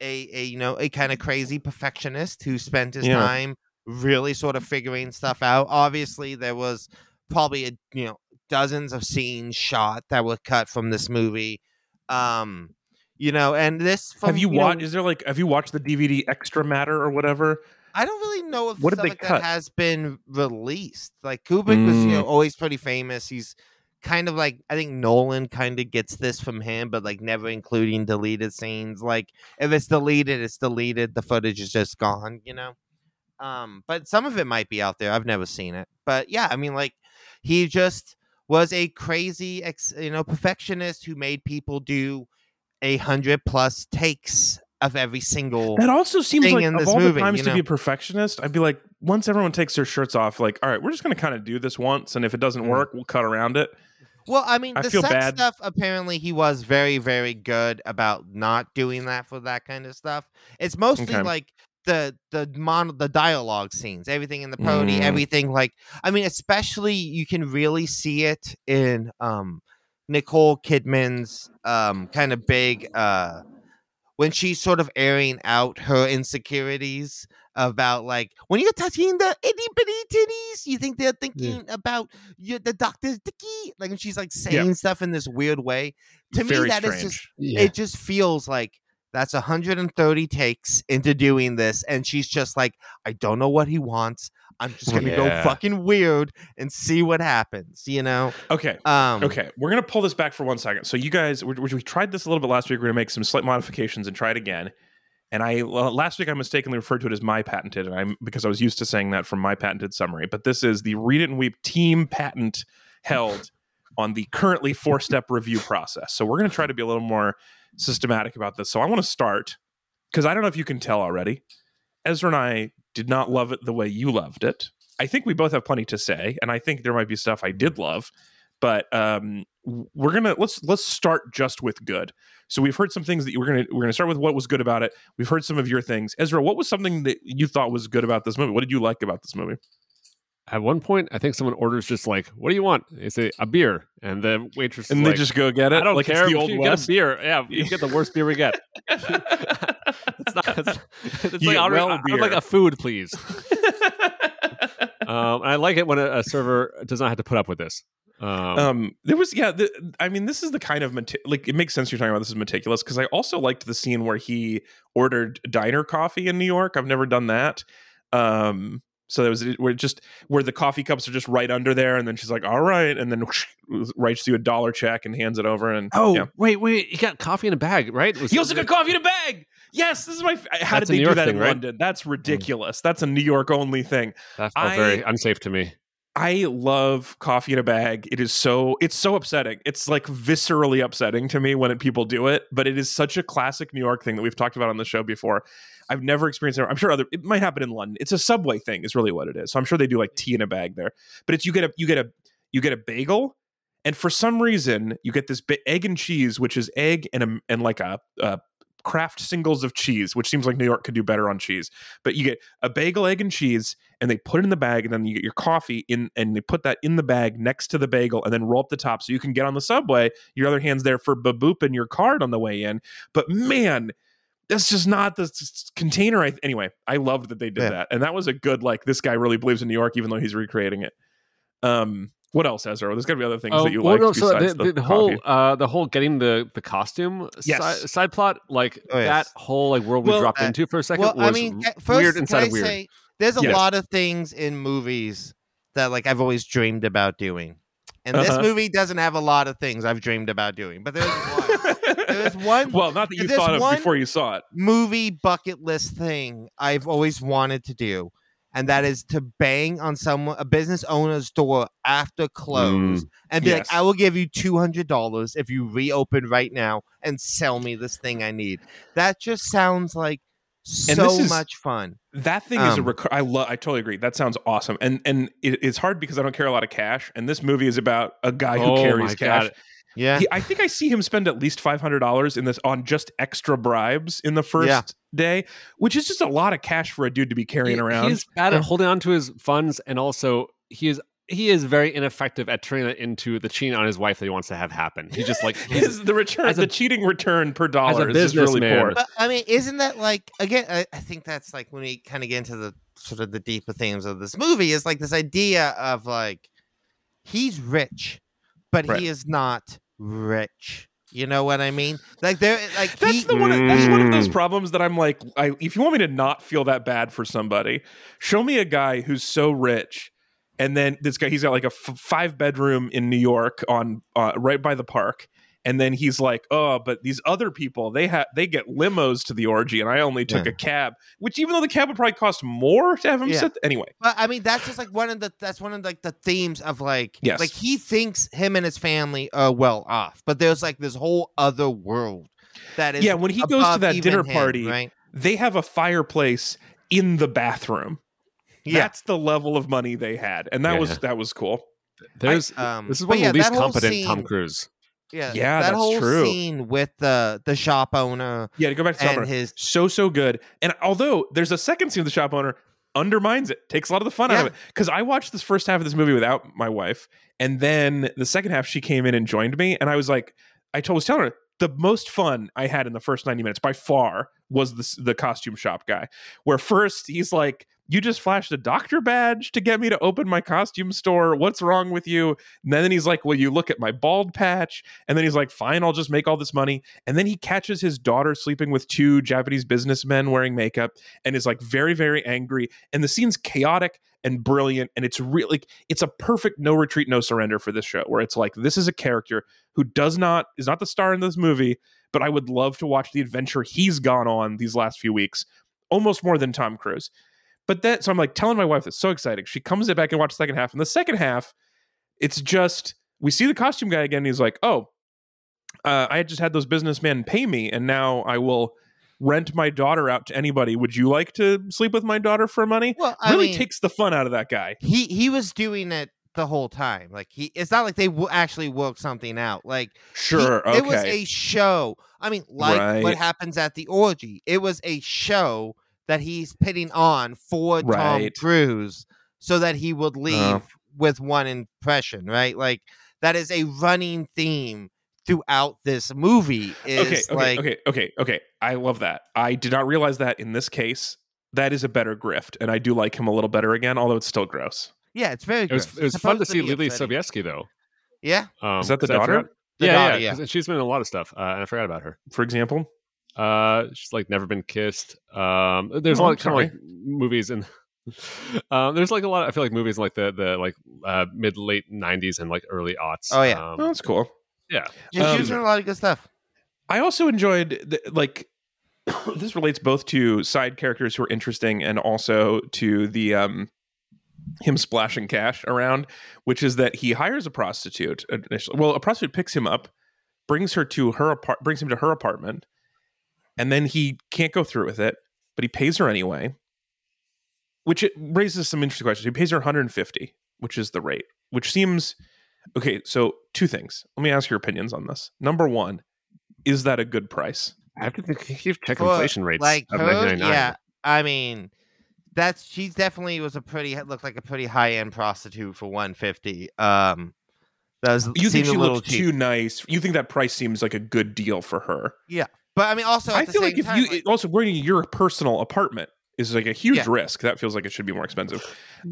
a a you know a kind of crazy perfectionist who spent his
Yeah.
time really sort of figuring stuff out. Obviously, there was probably a, you know dozens of scenes shot that were cut from this movie. Um, you know, and this from,
have you
know,
watched? Is there like have you watched the DVD extra matter or whatever?
I don't really know if
What did they
like
cut?
that has been released. Like Kubrick was, you know,
Mm.
always pretty famous. He's kind of like I think Nolan kind of gets this from him, but like never including deleted scenes. Like if it's deleted, it's deleted. The footage is just gone, you know. Um, but some of it might be out there. I've never seen it, but yeah, I mean, like he just was a crazy, ex, you know, perfectionist who made people do a hundred plus takes of every single.
That also seems
thing
like
in
of all
movie,
the times
you
to be a perfectionist, I'd be like, once everyone takes their shirts off, like, all right, we're just gonna kind of do this once, and if it doesn't
Mhm.
work, we'll cut around it.
Well, I mean,
I
the sex
bad.
stuff. Apparently, he was very, very good about not doing that for that kind of stuff. It's mostly
Okay.
like the the mon the dialogue scenes, everything in the pony,
Mm.
everything like. I mean, especially you can really see it in um Nicole Kidman's um kind of big uh when she's sort of airing out her insecurities about like when you're touching the itty bitty titties, you think they're thinking about you, the doctor's dicky, like when she's like saying stuff in this weird way. To
Very
me, that is
strange.
just
Yeah.
it just feels like that's 130 takes into doing this, and she's just like, I don't know what he wants. I'm just gonna go fucking weird and see what happens, you know.
Okay,
Um,
okay, we're gonna pull this back for one second. So you guys, we, we tried this a little bit last week. We're gonna make some slight modifications and try it again. And I last week I mistakenly referred to it as my patented, and I'm because I was used to saying that from my patented summary. But this is the Read It and Weep team patent held on the currently four step review process. So we're gonna try to be a little more systematic about this. So I want to start because I don't know if you can tell already. Ezra and I did not love it the way you loved it. I think we both have plenty to say, and I think there might be stuff I did love, but um, we're gonna let's let's start just with good. So we've heard some things that you- we're gonna we're gonna start with what was good about it. We've heard some of your things, Ezra. What was something that you thought was good about this movie? What did you like about this movie?
At one point, I think someone orders just like, "What do you want?" They say a beer, and the waitress is
And
like,
they just go get it.
"I don't
like
care.
It's the
if
old
you get a beer. Yeah, you get the worst beer we get." it's not. It's, it's
You
like,
get
I,
well
I, I would like a food, please. Um, and I like it when a, a server does not have to put up with this. Um,
um there was yeah the, i mean this is the kind of meti- like it makes sense you're talking about this is meticulous because i also liked the scene where he ordered diner coffee in new york i've never done that um so there was where just where the coffee cups are just right under there and then she's like all right and then whoosh, writes you a dollar check and hands it over and
oh
yeah.
wait, wait! You got coffee in a bag, right? Was
he also got coffee in a bag yes this is my f- how
That's
did they do that
thing,
in
right?
london that's mm. ridiculous that's a new york only thing
That felt
I-
very unsafe to me.
I love coffee in a bag. It is so it's so upsetting. It's like viscerally upsetting to me when it, people do it, but it is such a classic New York thing that we've talked about on the show before. I've never experienced it. I'm sure other it might happen in London. It's a subway thing is really what it is. So I'm sure they do like tea in a bag there. But it's you get a you get a you get a bagel and for some reason you get this egg and cheese which is egg and a, and like a, a craft singles of cheese, which seems like New York could do better on cheese. But you get a bagel, egg, and cheese, and they put it in the bag, and then you get your coffee in, and they put that in the bag next to the bagel, and then roll up the top so you can get on the subway. Your other hand's there for baboop and your card on the way in. But man, that's just not the container. I anyway, I loved that they did
Yeah.
that, and that was a good like this guy really believes in New York, even though he's recreating it. Um, what else, Ezra? There's got to be other things
Oh,
that you
well,
like
no, so
besides
the,
the,
the, whole uh the whole getting the the costume
Yes.
side, side plot like
Oh, yes.
that whole like world
Well,
we dropped
uh,
into for a second
Well,
was
I mean, first,
weird
can
inside
I
of weird.
say there's a
Yes.
lot of things in movies that like I've always dreamed about doing, and this
Uh-huh.
movie doesn't have a lot of things I've dreamed about doing. But there's one there's one
well, not that you thought of before you saw it.
movie bucket list thing I've always wanted to do, and that is to bang on someone a business owner's door after close and be
yes.
like, "I will give you two hundred dollars if you reopen right now and sell me this thing I need." That just sounds like
And
so
this is-
much fun.
That thing is a
Um,
rec- I love. I totally agree. That sounds awesome. And and it, it's hard because I don't carry a lot of cash. And this movie is about a guy who
oh
carries cash.
god!
Yeah.
He, I think I see him spend at least five hundred dollars in this on just extra bribes in the first
Yeah.
day, which is just a lot of cash for a dude to be carrying
He-
around.
He's bad at holding on to his funds, and also he is he is very ineffective at turning it into the cheating on his wife that he wants to have happen. He just like he's,
His, the return,
as a-
the cheating return per dollar is just
businessman-
really poor.
But I mean, isn't that like again? I, I think that's like when we kind of get into the sort of the deeper themes of this movie is like this idea of like he's rich, but
Right.
he is not rich. You know what I mean? Like there, like
That's
he,
the one. of- That's one of those
Mm.
problems that I'm like, I, if you want me to not feel that bad for somebody, show me a guy who's so rich, and then this guy he's got like a f- five bedroom in New York on uh, right by the park, and then he's like, oh, but these other people they have they get limos to the orgy, and I only took
Yeah.
a cab, which even though the cab would probably cost more to have him
Yeah.
sit. Anyway,
But I mean, that's just like one of the that's one of like the themes of like
Yes.
like he thinks him and his family are well off, but there's like this whole other world that is
Yeah, when he goes to that dinner
him,
party,
right?
they have a fireplace in the bathroom.
Yeah.
That's the level of money they had, and that
Yeah.
was that was cool.
there's
Um,
this is
but
one
yeah,
of the least
that whole
competent Tom Cruise.
Yeah,
Yeah,
that
that's
whole
true.
scene with the the shop owner
Yeah, to go back to
and
Summer.
his
so so good. And although there's a second scene with the shop owner undermines it, takes a lot of the fun out of it. Because I watched this first half of this movie without my wife, and then the second half she came in and joined me, and I was like, I told was telling her the most fun I had in the first 90 minutes by far was the the costume shop guy. Where first he's like. You just flashed a doctor badge to get me to open my costume store. What's wrong with you? And then he's like, Well, you look at my bald patch. And then he's like, Fine, I'll just make all this money. And then he catches his daughter sleeping with two Japanese businessmen wearing makeup and is like very, very angry. And the scene's chaotic and brilliant. And it's really, it's a perfect no retreat, no surrender for this show, where it's like, this is a character who does not, is not the star in this movie, but I would love to watch the adventure he's gone on these last few weeks, almost more than Tom Cruise. But that, so I'm like telling my wife, it's so exciting. She comes back and watch the second half. And the second half, it's just, we see the costume guy again. And he's like, oh, uh, I just had those businessmen pay me, and now I will rent my daughter out to anybody. Would you like to sleep with my daughter for money?
well, I
really
mean,
takes the fun out of that guy.
he he was doing it the whole time. Like he, it's not like they w- actually worked something out. Like he-
Sure,
it was a show. I mean, like
Right.
what happens at the orgy. It was a show that he's pitting on for Tom Cruise so that he would leave
Uh.
with one impression. Right? Like that is a running theme throughout this movie. Is
okay, okay,
like
okay, okay, okay. I love that. I did not realize that in this case. That is a better grift, and I do like him a little better again, although it's still gross.
yeah, it's very.
It was
gross.
it was
It's
fun to
supposed
see Leelee
upsetting.
Sobieski though.
Yeah,
Um,
Is that the
'cause I
daughter?
forgot-
The
yeah,
daughter,
yeah,
yeah.
'cause she's been in a lot of stuff, uh, and I forgot about her.
For example,
Uh, she's like never been kissed. Um, there's
Oh,
a
I'm
lot kind of like movies and um, there's like a lot. I feel like movies in like the the like uh, mid late '90s and like early aughts.
Oh, yeah.
oh,
um,
that's cool.
yeah.
yeah,
Um,
she doing a lot of good stuff.
I also enjoyed the, like this relates both to side characters who are interesting and also to the um him splashing cash around, which is that he hires a prostitute initially. Well, a prostitute picks him up, brings her to her apart, brings him to her apartment, and then he can't go through with it, but he pays her anyway. Which it raises some interesting questions. He pays her 150, which is the rate, which seems okay. So two things. Let me ask your opinions on this. Number one, is that a good price?
I have to think, keep check
For,
inflation rates.
like
of
her, yeah. I mean, that's she definitely was a pretty looked like a pretty high end prostitute for one fifty. Um, that was
You think she
a
looked
cheap.
too nice? You think that price seems like a good deal for her?
But I mean, also at
I
the
feel
same
like if
time,
you
like-
also going to your personal apartment is like a huge
Yeah.
risk. That feels like it should be more expensive.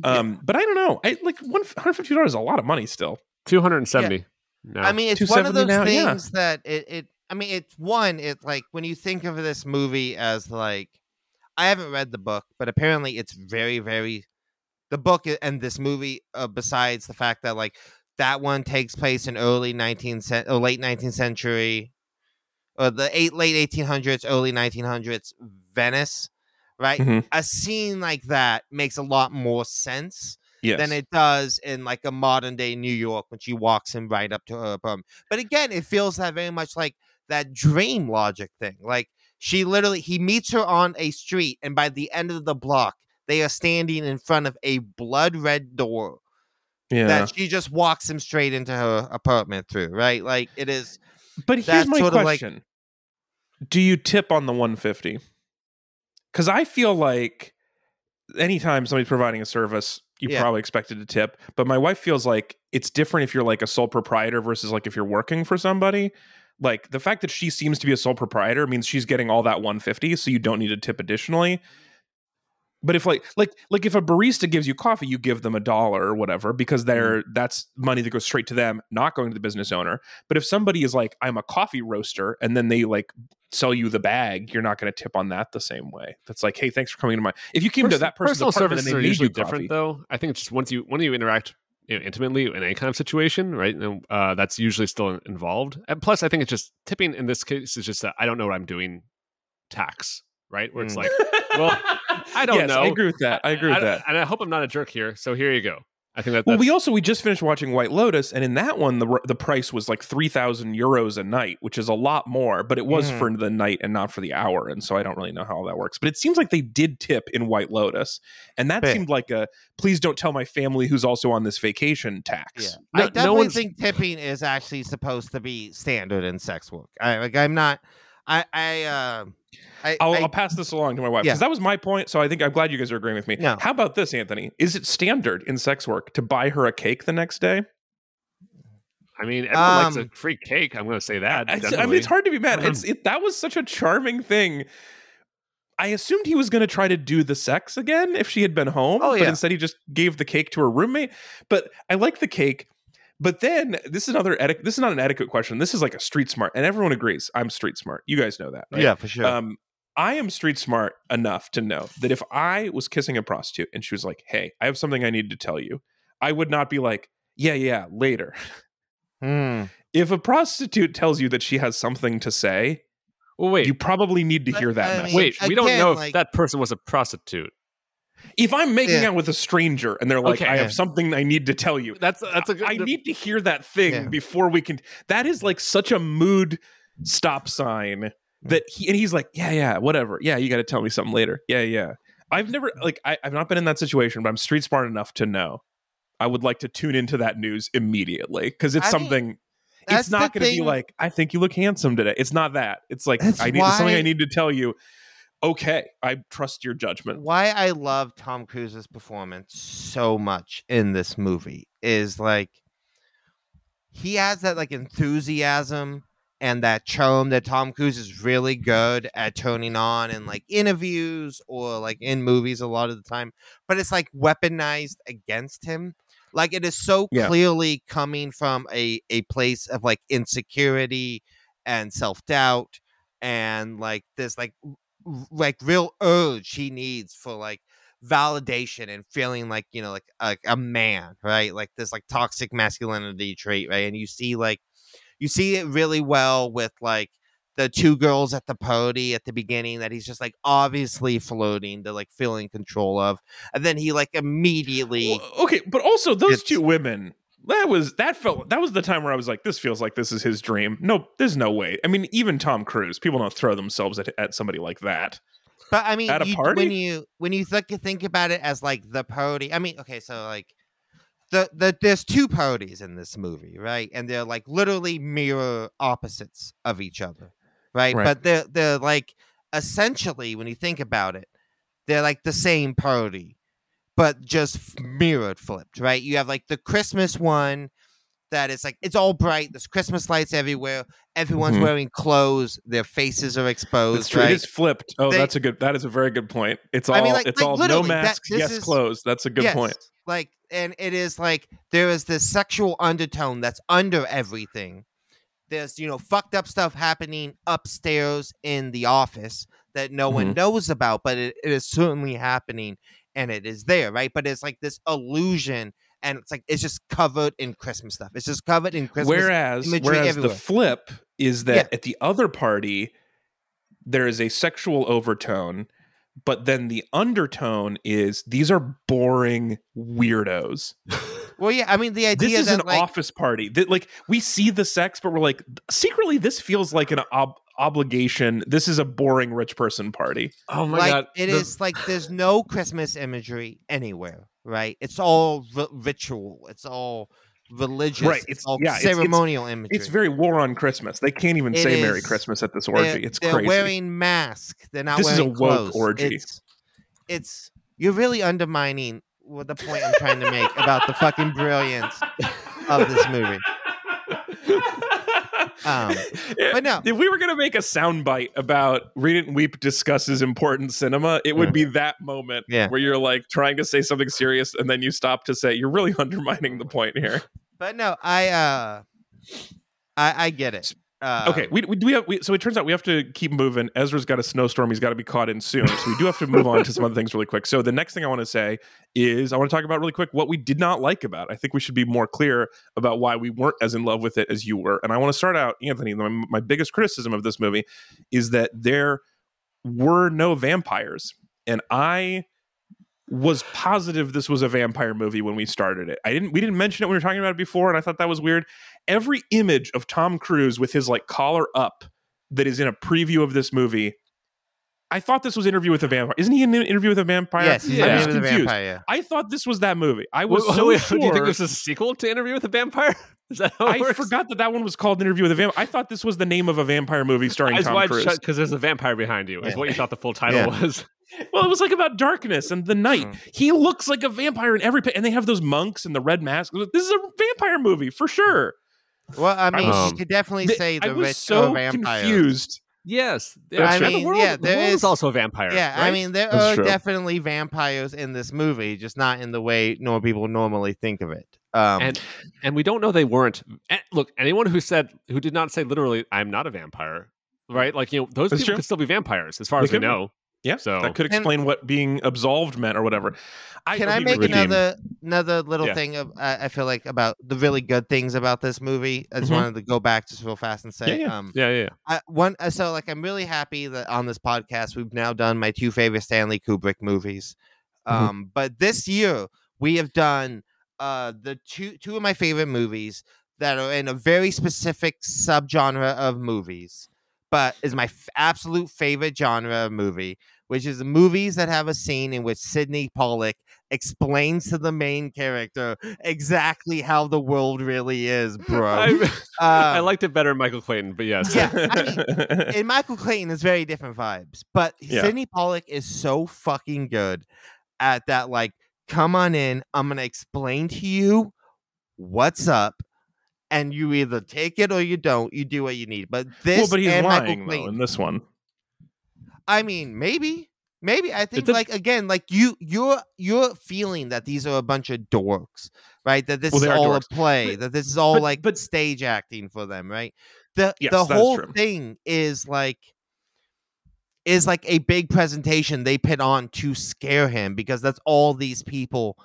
Um, but I don't know. I like one hundred fifty dollars is a lot of money still.
270. No.
I mean, it's one of those
now, yeah.
things that it, it. I mean, it's one. It's like when you think of this movie as like, I haven't read the book, but apparently it's very, very. The book and this movie, uh, besides the fact that like that one takes place in early 19th cent- or late 19th century, or the eight late 1800s, early 1900s Venice, right?
Mhm.
A scene like that makes a lot more sense
Yes.
than it does in like a modern day New York when she walks him right up to her apartment. But again, it feels that very much like that dream logic thing. Like she literally he meets her on a street, and by the end of the block, they are standing in front of a blood red door
Yeah.
that she just walks him straight into her apartment through, right? Like it is.
But here's
That's
my
of like-
question: Do you tip on the 150? Because I feel like anytime somebody's providing a service, you
Yeah.
probably expected to tip. But my wife feels like it's different if you're like a sole proprietor versus like if you're working for somebody. Like the fact that she seems to be a sole proprietor means she's getting all that 150, so you don't need to tip additionally. But if like like like if a barista gives you coffee, you give them a dollar or whatever because they're that's money that goes straight to them, not going to the business owner. But if somebody is like, I'm a coffee roaster, and then they like sell you the bag, you're not going to tip on that the same way. That's like, hey, thanks for coming to my. If you came to that person's
personal
apartment
services
and they
are usually
you
different, though. I think it's just once you when you interact you know, intimately in any kind of situation, right? And, uh, that's usually still involved. And plus, I think it's just tipping in this case is just that I don't know what I'm doing. Tax, right? Where it's
Mm.
like, well, I don't
yes,
know.
I agree with that. I agree with
I-
that.
and I hope I'm not a jerk here. So here you go. I think that
Well, we also we just finished watching White Lotus, and in that one, the the price was like three thousand euros a night, which is a lot more, but it was
Mhm.
for the night and not for the hour, and so I don't really know how all that works. But it seems like they did tip in White Lotus, and that
Big.
seemed like a please don't tell my family who's also on this vacation tax.
Yeah,
No-
I
no
definitely
one's-
think tipping is actually supposed to be standard in sex work. I like. I'm not. I. I. Uh, I,
I'll,
I
I'll pass this along to my wife
Yeah.
because that was my point. So I think I'm glad you guys are agreeing with me.
No.
How about this, Anthony? Is it standard in sex work to buy her a cake the next day?
I mean, everyone likes a
Um,
free cake. I'm going to say that.
I, I mean, it's hard to be mad. It's it, that was such a charming thing. I assumed he was going to try to do the sex again if she had been home,
Oh,
but instead he just gave the cake to her roommate. But I like the cake. But then this is another etiquette. This is not an etiquette question. This is like a street smart, and everyone agrees. I'm street smart. You guys know that, right?
yeah, for sure.
Um, I am street smart enough to know that if I was kissing a prostitute and she was like, "Hey, I have something I need to tell you," I would not be like, "Yeah, yeah, later."
Hmm.
If a prostitute tells you that she has something to say,
Well, wait,
you probably need to
But,
hear that
I
message.
mean,
wait. we don't know if
like-
that person was a prostitute.
If I'm making
Yeah.
out with a stranger and they're like,
Okay.
"I
Yeah.
have something I need to tell you,"
That's that's a good.
I need to hear that thing
Yeah.
before we can. That is like such a mood stop sign that he and he's like, yeah, yeah, whatever. Yeah, you got to tell me something later. Yeah, yeah. I've never like I, I've not been in that situation, but I'm street smart enough to know. I would like to tune into that news immediately because it's
I
something.
that's
It's not going to be like, I think you look handsome today. It's not that. It's like
That's
I need something I need to tell you. Okay, I trust your judgment.
why I love Tom Cruise's performance so much in this movie is like he has that like enthusiasm and that charm that Tom Cruise is really good at turning on in like interviews or like in movies a lot of the time, but it's like weaponized against him. Like it is so
Yeah.
clearly coming from a a place of like insecurity and self doubt and like this like like real urge he needs for like validation and feeling like you know like a, a man right like this like toxic masculinity trait right and you see like you see it really well with like the two girls at the party at the beginning that he's just like obviously floating to like feeling control of and then he like immediately
Well, okay, but also those two women. That was that felt that was the time where I was like, this feels like this is his dream. No, there's no way. I mean, even Tom Cruise, people don't throw themselves at, at somebody like that.
But I mean,
At a
you,
party?
when you when you think think about it as like the party. I mean, okay, so like the the there's two parties in this movie, right? And they're like literally mirror opposites of each other, right?
Right.
But they're they're like essentially when you think about it, they're like the same party, but just f- mirrored flipped, right? You have like the Christmas one that is like it's all bright. There's Christmas lights everywhere. Everyone's
Mhm.
wearing clothes. Their faces are exposed.
It's true.
Right?
It is flipped. Oh,
They-
that's a good. That is a very good point. It's all.
I mean, like-
it's
like,
all no
literally, that-
masks, yes
is-
clothes. That's a good
Yes,
point.
Like, and it is like there is this sexual undertone that's under everything. There's, you know, fucked up stuff happening upstairs in the office that no one
Mhm.
knows about, but it, it is certainly happening and it is there, right? But it's like this illusion and it's like it's just covered in Christmas stuff. It's just covered in Christmas.
whereas, whereas
everywhere.
the flip is that
Yeah.
at the other party, there is a sexual overtone, but then the undertone is these are boring weirdos.
well, yeah, I mean the idea
this is
that
an
like,
office party that like we see the sex but we're like secretly this feels like an ob- obligation this is a boring rich person party
Oh my
like
god!
it
the-
is like there's no Christmas imagery anywhere, right? It's all ri- ritual. It's all religious.
Right,
It's,
it's-
all
yeah, it's- it's-
ceremonial imagery.
It's very war on Christmas. They can't even
It
say Merry. Christmas at this
they're,
orgy. It's
they're
crazy.
wearing masks. They're not
This is a
wearing
woke
clothes.
orgy.
It's, it's you're really undermining what the point I'm trying to make about the fucking brilliance of this movie. Um, but no.
if we were going to make a soundbite about Read It and Weep discusses important cinema, it would
Yeah.
be that moment
Yeah.
where you're like trying to say something serious and then you stop to say you're really undermining the point here.
But no, I uh, I, I get it. Uh,
okay, we, we, we, have, we so it turns out we have to keep moving. Ezra's got a snowstorm; he's got to be caught in soon. So we do have to move on to some other things really quick. So the next thing I want to say is I want to talk about really quick what we did not like about. it. I think we should be more clear about why we weren't as in love with it as you were. And I want to start out, Anthony. My, my biggest criticism of this movie is that there were no vampires, and I was positive this was a vampire movie when we started it. I didn't we didn't mention it when we were talking about it before, and I thought that was weird. Every image of Tom Cruise with his like collar up that is in a preview of this movie, I thought this was Interview with a Vampire. Isn't he in an Interview with a Vampire?
Yes,
Yeah.
yeah.
I was
with
confused.
vampire. Yeah.
I thought this was that movie. I was
Wait,
so
wait,
sure.
Do you think this is a sequel to Interview with a Vampire? Is that how it
I
works?
forgot that that one was called Interview with a Vampire. I thought this was the name of a vampire movie starring
Eyes
Tom Cruise.
because there's a vampire behind you. Is what you thought the full title
Yeah.
was.
Well, it was like about darkness and the night.
Mm.
He looks like a vampire in every, and they have those monks and the red mask. This is a vampire movie for sure.
Well, I mean,
Um,
you could definitely
Th-
say
I
the
was so
or vampire.
confused.
Yes,
That's
yeah,
true.
the world,
yeah,
the world
is-
is also a vampire.
Yeah, I mean, there
That's
are
true.
definitely vampires in this movie, just not in the way normal people normally think of it. Um,
and and we don't know they weren't. And look, anyone who said who did not say literally, "I'm not a vampire," right? Like you know, those people
true.
could still be vampires, as far
They
as we
could be.
know.
Yeah,
So-
that could
And-
explain what being absolved meant or whatever. I,
Can I make
redeemed.
another another little
Yeah.
thing of I I feel like about the really good things about this movie? I just
Mhm.
wanted to go back just real fast and say,
Yeah, yeah.
um,
Yeah, yeah. yeah.
I, one uh, so like I'm really happy that on this podcast we've now done my two favorite Stanley Kubrick movies.
Mhm.
Um, but this year we have done uh the two two of my favorite movies that are in a very specific subgenre of movies, but is my f- absolute favorite genre of movie, which is movies that have a scene in which Sydney Pollack explains to the main character exactly how the world really is, bro.
I, I
Um,
liked it better in Michael Clayton, but yes.
Yeah, I mean, and Michael Clayton is very different vibes, but
Yeah.
Sydney Pollack is so fucking good at that. Like, come on in, I'm gonna explain to you what's up, and you either take it or you don't. You do what you need. But this,
well, but he's
and Michael
lying though in this one.
I mean, maybe, maybe. I think
a-
like again, like you, you're you're feeling that these are a bunch of dorks, right? That this
Well,
is all
dorks.
a play.
But-
that this is all
but-
like
but-
stage acting for them, right? The
Yes,
the whole thing is like is like a big presentation they put on to scare him because that's all these people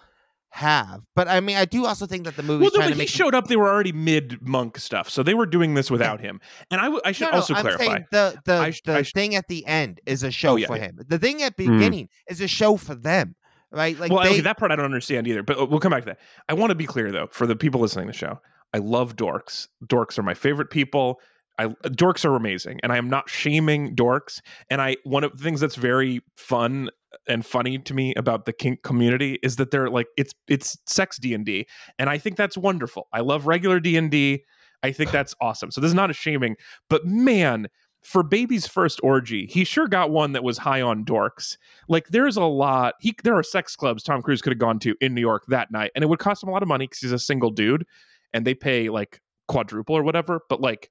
have. But I mean, I do also think that the movie.
Well, no,
trying
but
to
he
make
showed up. They were already mid monk stuff, so they were doing this without him. And I, w- I should
No, no,
also
I'm
clarify.
the the,
I sh-
the
I sh-
thing at the end is a show
yeah,
for
yeah.
him. The thing at
Hmm.
beginning is a show for them, right? Like
well,
they,
okay, that part I don't understand either, but uh, we'll come back to that. I want to be clear though, for the people listening to the show, I love dorks. Dorks are my favorite people. I dorks are amazing, and I am not shaming dorks. And I one of the things that's very fun and funny to me about the kink community is that they're like it's it's sex D and I think that's wonderful. I love regular D and D. I think that's awesome. So this is not a shaming, but man, for baby's first orgy, he sure got one that was high on dorks. Like there's a lot. He there are sex clubs Tom Cruise could have gone to in New York that night, and it would cost him a lot of money because he's a single dude, and they pay like quadruple or whatever. But like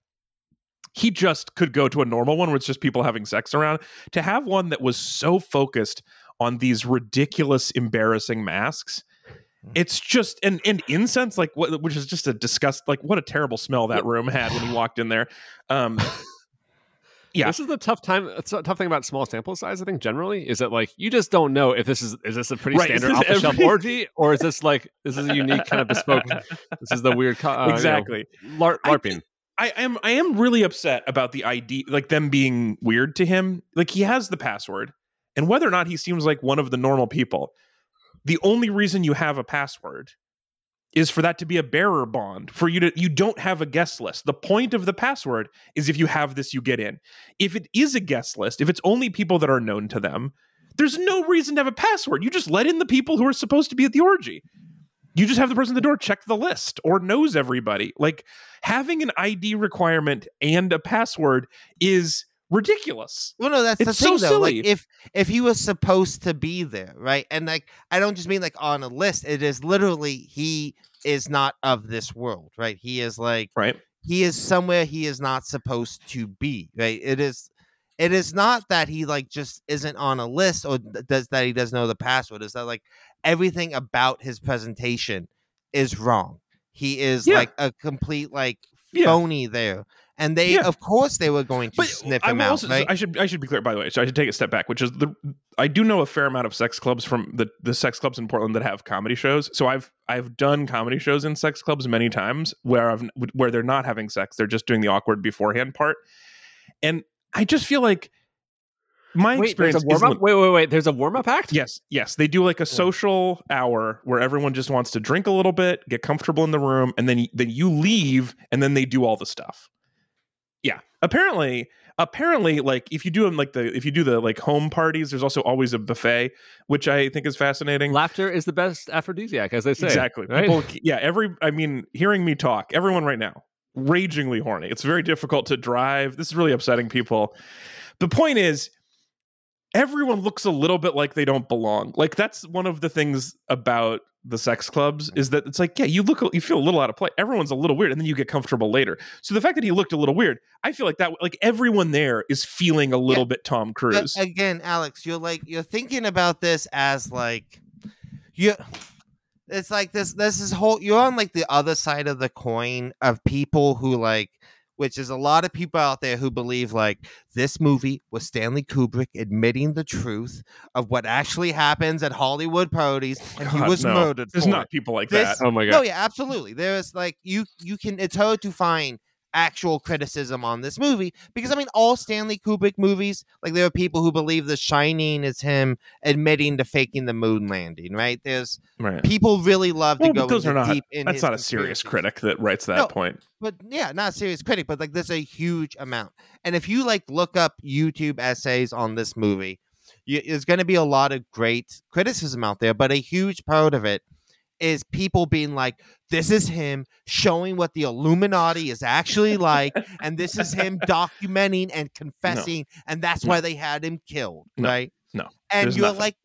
he just could go to a normal one where it's just people having sex around. To have one that was so focused on these ridiculous, embarrassing masks. It's just and and incense, like what, which is just a disgust. Like what a terrible smell that room had when he walked in there. Um, Yeah.
This is the tough time. It's a tough thing about small sample size. I think generally is that like you just don't know if this is is this a pretty
Right,
standard off the shelf
every-
orgy or is this like this is a unique kind of bespoke. This is the weird uh, you know,
exactly.
lar-
I
larping.
I am I am really upset about the ID like them being weird to him. Like he has the password, and whether or not he seems like one of the normal people, the only reason you have a password is for that to be a bearer bond for you to you don't have a guest list. The point of the password is if you have this you get in. If it is a guest list, if it's only people that are known to them, There's no reason to have a password. You just let in the people who are supposed to be at the orgy. You just have the person at the door check the list or knows everybody. Like having an ID requirement and a password is ridiculous.
Well, no, that's
It's
the thing
so
though. Like if if he was supposed to be there, right? And like I don't just mean like on a list. It is literally he is not of this world, right? He is like
Right.
he is somewhere he is not supposed to be, right? It is it is not that he like just isn't on a list or does that he doesn't know the password. Is that like everything about his presentation is wrong. He is
Yeah.
like a complete like
Yeah.
phony there. And they
Yeah.
of course they were going to
But
sniff him out,
also,
right?
I should I should be clear by the way. So I should take a step back, which is the I do know a fair amount of sex clubs from the the sex clubs in Portland that have comedy shows. So I've I've done comedy shows in sex clubs many times where I've where they're not having sex, they're just doing the awkward beforehand part. And I just feel like my
Wait, there's
experience
a warm up. Wait, wait, wait. There's a warm up act.
Yes, yes. They do like a social hour where everyone just wants to drink a little bit, get comfortable in the room, and then then you leave, and then they do all the stuff. Yeah. Apparently, apparently, like if you do them like the if you do the like home parties, there's also always a buffet, which I think is fascinating.
Laughter is the best aphrodisiac, as they say.
exactly.
right?
People, yeah. Every, I mean, hearing me talk, everyone right now, ragingly horny. It's very difficult to drive. This is really upsetting people. The point is, everyone looks a little bit like they don't belong. Like that's one of the things about the sex clubs is that it's like, yeah, you look, you feel a little out of place. Everyone's a little weird, and then you get comfortable later. So the fact that he looked a little weird, I feel like that, like everyone there is feeling a little bit Tom
But
Cruise.
again, Alex, you're like you're thinking about this as like you it's like this this is whole you're on like the other side of the coin of people who like which is a lot of people out there who believe like this movie was Stanley Kubrick admitting the truth of what actually happens at Hollywood parties and he was
no.
murdered
There's
for
not
it.
people like
This-
that.
Oh my god.
No, yeah, absolutely. There's like you you can it's hard to find actual criticism on this movie because I mean all Stanley Kubrick movies, like there are people who believe The Shining is him admitting to faking the moon landing, right? There's
Right.
people really love to
Well,
go
those
into
are not.
deep in
That's not a serious critic that writes that
No.
point.
But yeah, not a serious critic, but like there's a huge amount. And if you like look up YouTube essays on this movie, you, there's going to be a lot of great criticism out there, but a huge part of it is people being like, this is him showing what the Illuminati is actually like, and this is him documenting and confessing, and that's
No.
why they had him killed,
No.
right?
No.
And
There's
you're
nothing.
like,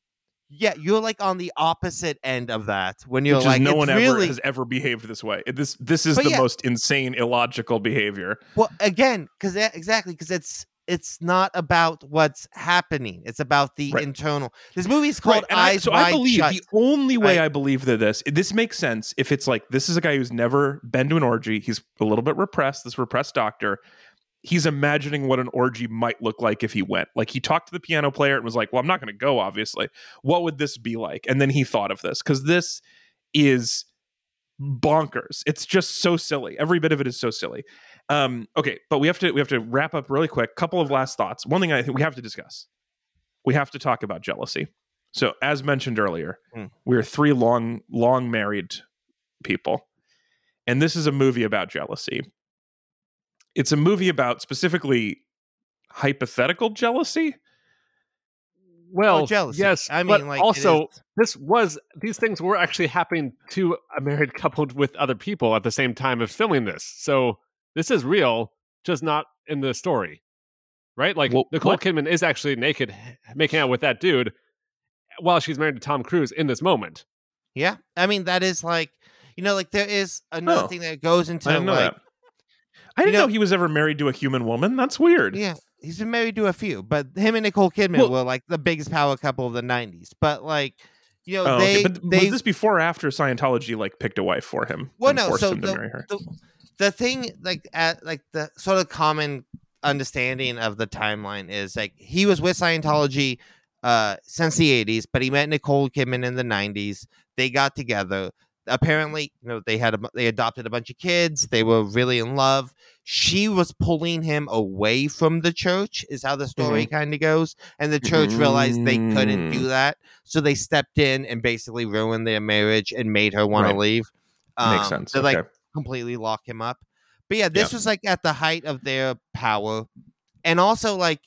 yeah, you're like on the opposite end of that when you're
Which
like,
no one ever
really,
has ever behaved this way. This this is
But
the
yeah.
most insane, illogical behavior.
Well, again, because exactly because it's it's not about what's happening; it's about the
Right.
internal. This movie's called
and I, so
Wide
I believe
Shut.
the only way
right?
I believe that this this makes sense if it's like this is a guy who's never been to an orgy. He's a little bit repressed. This repressed doctor. He's imagining what an orgy might look like if he went. Like he talked to the piano player and was like, "Well, I'm not going to go. Obviously, what would this be like?" And then he thought of this because this is bonkers. It's just so silly. Every bit of it is so silly. Um, okay, but we have to we have to wrap up really quick. Couple of last thoughts. One thing I think we have to discuss. We have to talk about jealousy. So, as mentioned earlier,
Mm.
we're three long long married people, and this is a movie about jealousy. It's a movie about specifically hypothetical jealousy.
Well,
jealousy.
yes,
I
but
mean, like,
also this was these things were actually happening to a married couple with other people at the same time of filming this. So this is real, just not in the story, right? Like
Well,
Nicole
what-
Kidman is actually naked, making out with that dude while she's married to Tom Cruise in this moment.
Yeah, I mean that is like you know, like there is another
Oh.
thing that goes into
I didn't know
like
that. I didn't
know-
know, he was ever married to a human woman. That's weird.
yeah, he's been married to a few, but him and Nicole Kidman
Well-
were like the biggest power couple of the '90s. But like, you know,
Oh,
they
okay. But
they
was this before or after Scientology like picked a wife for him?
Well, no,
forced
so
him to
the-
marry her.
the, the thing like at like the sort of common understanding of the timeline is like he was with Scientology uh since the 80s but he met Nicole Kidman in the 90s they got together apparently you know they had a, they adopted a bunch of kids they were really in love she was pulling him away from the church is how the story kind of goes and the church realized they couldn't do
Mm.
that so they stepped in and basically ruined their marriage and made her want
Right.
to leave
Makes
Um,
sense.
to, like
okay.
Completely lock him up. But yeah, this was like at the height of their power. And also like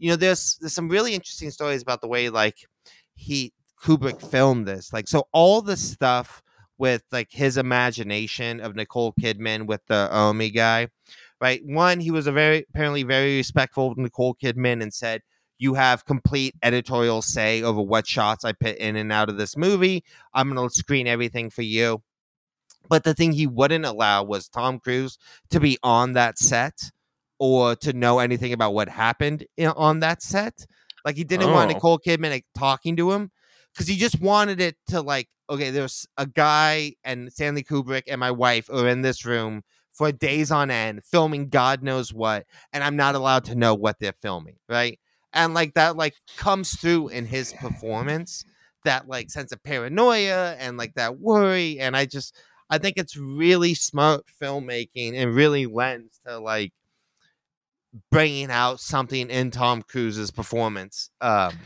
you know, there's there's some really interesting stories about the way like he Kubrick filmed this. Like, so all the stuff with like his imagination of Nicole Kidman with the Omi guy, right? One, he was a very apparently very respectful of Nicole Kidman and said, "You have complete editorial say over what shots I put in and out of this movie. I'm going to screen everything for you." But the thing he wouldn't allow was Tom Cruise to be on that set or to know anything about what happened on that set. Like he didn't want
Oh.
Nicole Kidman like, talking to him because he just wanted it to like okay, there's a guy and Stanley Kubrick and my wife are in this room for days on end filming God knows what, and I'm not allowed to know what they're filming, right? And like that like comes through in his performance, that like sense of paranoia and like that worry, and I just I think it's really smart filmmaking and really lends to like bringing out something in Tom Cruise's performance. Um,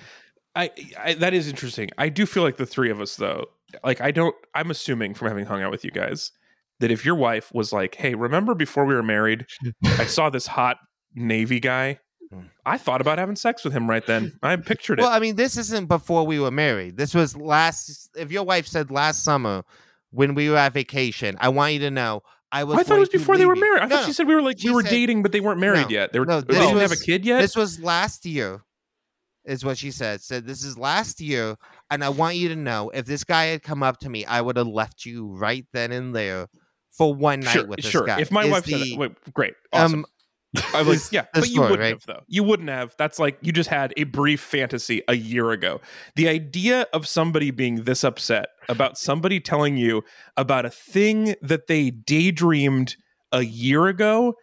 I, I that is interesting. I do feel like the three of us though. Like I don't I'm assuming from having hung out with you guys that if your wife was like, "Hey, remember before we were married, I saw this hot navy guy.
Mm.
I thought about having sex with him right then. I pictured it."
Well, I mean, this isn't before we were married. This was last. If your wife said last summer when we were at vacation, I want you to know I was.
I thought it was before they were married. I
No,
thought she said we were like we were
said-
dating, but they weren't married
No,
yet. They were
no,
they didn't have a kid yet.
This was last year, is what she said. Said this is last year, and I want you to know if this guy had come up to me, I would have left you right then and there for one night
sure,
with this
sure.
guy.
If my
Is
wife said that, wait, great, awesome.
um,
I was yeah, but you
story,
wouldn't
right?
have though. You wouldn't have. That's like you just had a brief fantasy a year ago. The idea of somebody being this upset about somebody telling you about a thing that they daydreamed a year ago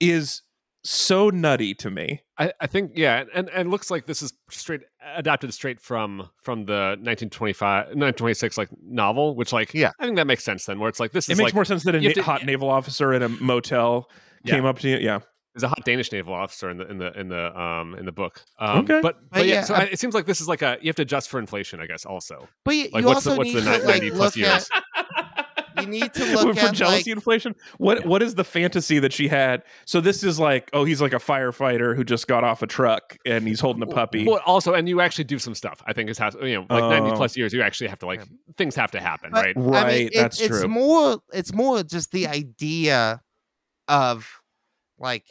is so nutty to me.
I, I think yeah, and and it looks like this is straight adapted straight from from the 1925 1926 like novel, which like
Yeah.
I think that makes sense then. Where it's like this
It
is
makes
like
more sense than a na-
to-
hot naval officer in a motel
Yeah.
came up to you. Yeah.
there's a hot Danish naval officer in the in the in the um in the book. Um,
Okay.
but but,
But
yeah,
yeah,
so
I-
I, it seems like this is like a you have to adjust for inflation, I guess. Also,
but you,
like
you
what's the
also
what's
need
the
to
90
like,
plus
look
years?
at. You need to look
for
at
jealousy
like,
inflation. What what is the fantasy that she had? So this is like, oh, he's like a firefighter who just got off a truck and he's holding a puppy.
Well, also, and you actually do some stuff. I think is how you know, like
Oh.
90 plus years, you actually have to like things have to happen,
But,
right?
I mean,
Right,
it-
that's
it's
true.
more it's more just the idea of like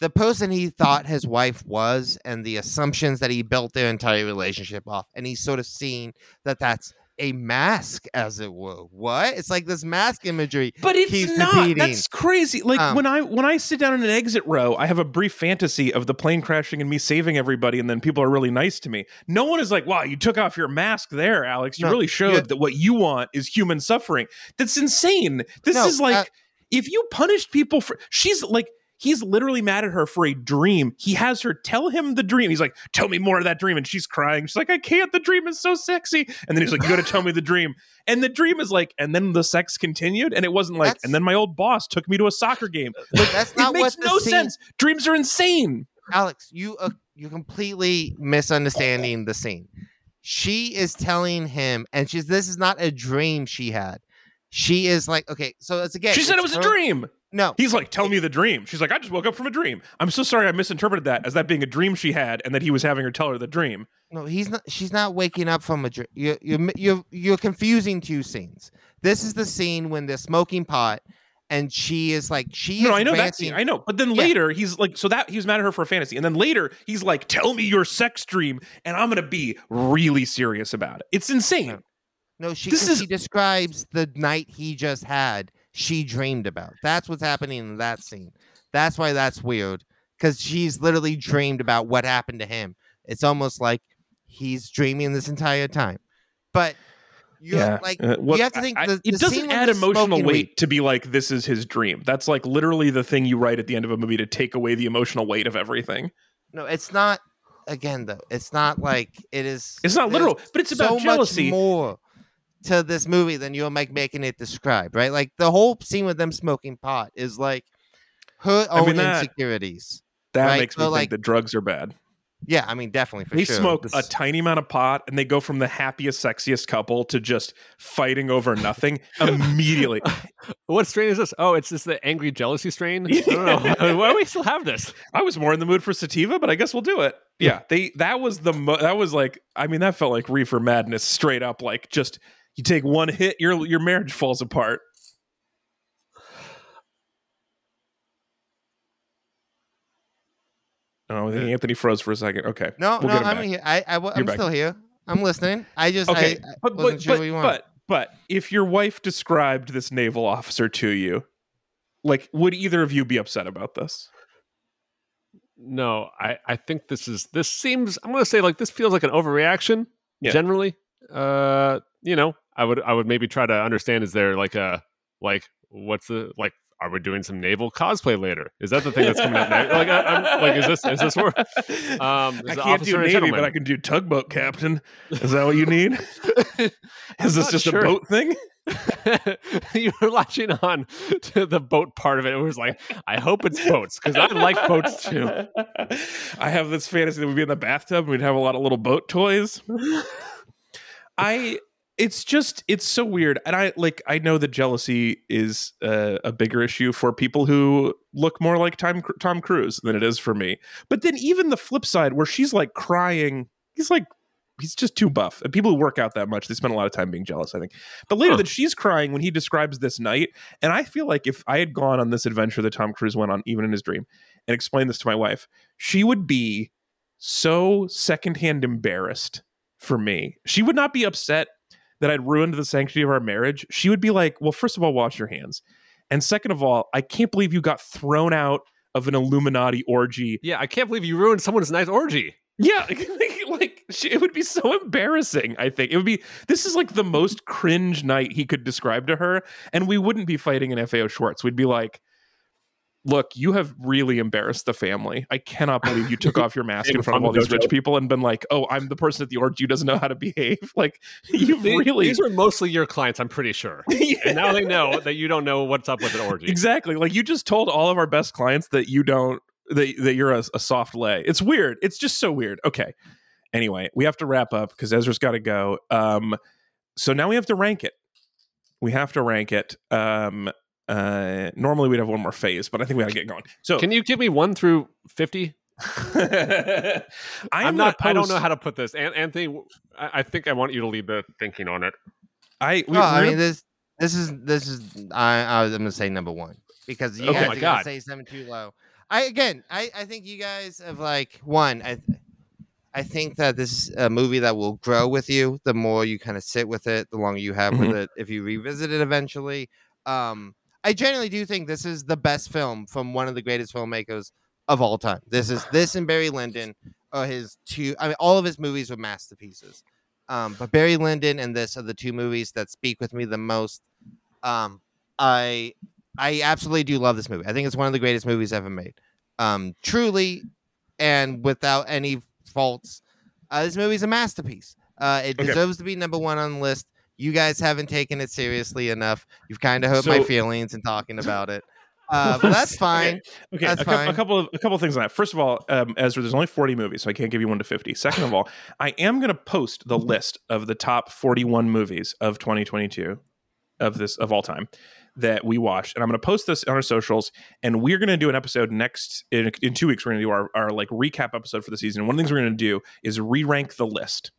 the person he thought his wife was and the assumptions that he built their entire relationship off and he's sort of seeing that that's a mask as it were what it's like this mask imagery
But it's not.
repeating.
That's crazy. Like
Um,
when I when I sit down in an exit row, I have a brief fantasy of the plane crashing and me saving everybody, and then people are really nice to me. No one is like, "Wow, you took off your mask there, Alex. You
No,
really showed that what you want is human suffering." That's insane. This
No,
is like
uh,
if you punished people for. She's like. He's literally mad at her for a dream. He has her tell him the dream. He's like, "Tell me more of that dream," and she's crying. She's like, "I can't. The dream is so sexy." And then he's like, "You got to tell me the dream." And the dream is like, and then the sex continued, and it wasn't like,
That's-
and then my old boss took me to a soccer game. Like,
that's not
makes
what
no
scene-
sense. Dreams are insane.
alex you uh, you're completely misunderstanding the scene she is telling him and she's this is not a dream she had she is like okay so it's again
she said it was a dream.
no
He's like, tell me the dream. She's like, I just woke up from a dream. I'm so sorry I misinterpreted that as that being a dream she had and that he was having her tell her the dream.
No, he's not. She's not waking up from a dream. You're you're you're you're confusing two scenes. This is the scene when they're smoking pot, and she is like she.
No,
is
I know that scene. I know. But then
Yeah.
later, he's like, so that he was mad at her for a fantasy. And then later, he's like, tell me your sex dream, and I'm going to be really serious about it. It's insane.
No, she.
This
'cause
is-
She describes the night he just had. She dreamed about. That's what's happening in that scene. That's why that's weird. Because she's literally dreamed about what happened to him. It's almost like he's dreaming this entire time. But you're like
Uh, what-
you have to think
I-
the,
it doesn't
scene
add emotional weight
weed-
to be like this is his dream. That's like literally the thing you write at the end of a movie to take away the emotional weight of everything.
No, it's not. Again, though, it's not like it is.
It's not literal, but it's about
so
jealousy.
much more to this movie than you're like making it describe, right? Like the whole scene with them smoking pot is like her
I
own
mean, that-
insecurities.
that
right,
makes me
so,
think
like-
that drugs are bad.
Yeah, I mean, definitely for
they
sure.
smoke
This-
a tiny amount of pot and they go from the happiest, sexiest couple to just fighting over nothing immediately.
What strain is this? Oh, it's just the angry jealousy strain. I don't know. Why do we still have this?
I was more in the mood for sativa, but I guess we'll do it. Yeah, they that was the mo- that was like I mean that felt like reefer madness straight up like just you take one hit your your marriage falls apart. Oh, I think Anthony froze for a second. Okay.
no,
we'll
no, I'm here. I, I, am
You're back.
still here. I'm listening. I just,
Okay,
I, I
but
wasn't
but
sure
but,
what you want.
but but if your wife described this naval officer to you, like would either of you be upset about this?
No, I, I think this is this seems I'm gonna say like this feels like an overreaction
Yeah.
generally. Uh you know, I would I would maybe try to understand is there like a like what's the like are we doing some naval cosplay later? Is that the thing that's coming up next? Like, I, I'm, like is this is this where um, is
I can't do navy, but I can do tugboat captain. Is that what you need? Is this just
sure.
a boat thing?
you were latching on to the boat part of it. It was like, I hope it's boats because I like boats too.
I have this fantasy that we'd be in the bathtub and we'd have a lot of little boat toys. I it's just it's so weird and i like i know that jealousy is uh, a bigger issue for people who look more like tom, tom cruise than it is for me. But then even the flip side where she's like crying he's like he's just too buff and people who work out that much they spend a lot of time being jealous i think. But later
Huh.
that she's crying when he describes this night and i feel like if i had gone on this adventure that tom cruise went on even in his dream and explained this to my wife she would be so secondhand embarrassed for me. She would not be upset that I'd ruined the sanctity of our marriage, she would be like, well, first of all, wash your hands. And second of all, I can't believe you got thrown out of an Illuminati orgy.
Yeah, I can't believe you ruined someone's nice orgy.
Yeah, like, like she, it would be so embarrassing. I think it would be. This is like the most cringe night he could describe to her, and we wouldn't be fighting in FAO Schwarz. We'd be like, "Look, you have really embarrassed the family. I cannot believe you took off your mask in front of all these rich people and been like, "Oh, I'm the person at the orgy who doesn't know how to behave." Like you've really
these were mostly your clients, I'm pretty sure. And now they know that you don't know what's up with an orgy.
Exactly. Like you just told all of our best clients that you don't that, that you're a, a soft lay. It's weird. It's just so weird. Okay. Anyway, we have to wrap up because Ezra's got to go. Um, so now we have to rank it. We have to rank it. Um, uh, normally we'd have one more phase, but I think we got to get going. So
Can you give me one through 50?
I'm,
I'm, not, I don't know how to put this. An- Anthony, I, I think I want you to lead the thinking on it.
I. We,
No, I mean this. This is this is. I, I was. I'm gonna say number one because you
Okay.
guys
Oh my
are
God.
gonna say something too low. I again. I I think you guys have like one. I I think that this is a movie that will grow with you. The more you kind of sit with it, the longer you have with it. If you revisit it eventually, um, I genuinely do think this is the best film from one of the greatest filmmakers of all time. This is this and Barry Lyndon are his two. I mean, all of his movies were masterpieces. Um, but Barry Lyndon and this are the two movies that speak with me the most. Um, I I absolutely do love this movie. I think it's one of the greatest movies ever made. Um, truly, and without any faults, uh, this movie's a masterpiece. Uh, it
Okay.
deserves to be number one on the list. You guys haven't taken it seriously enough. You've kind of hurt my feelings in talking about it. Uh, but that's fine.
Okay,
That's
a, cou- a couple of a couple of things on that. First of all, um, Ezra, there's only 40 movies, so I can't give you one to 50. Second of all, I am going to post the list of the top 41 movies of 2022 of this of all time that we watched, and I'm going to post this on our socials. And we're going to do an episode next in, in two weeks. We're going to do our, our like recap episode for the season. One of the things we're going to do is re-rank the list.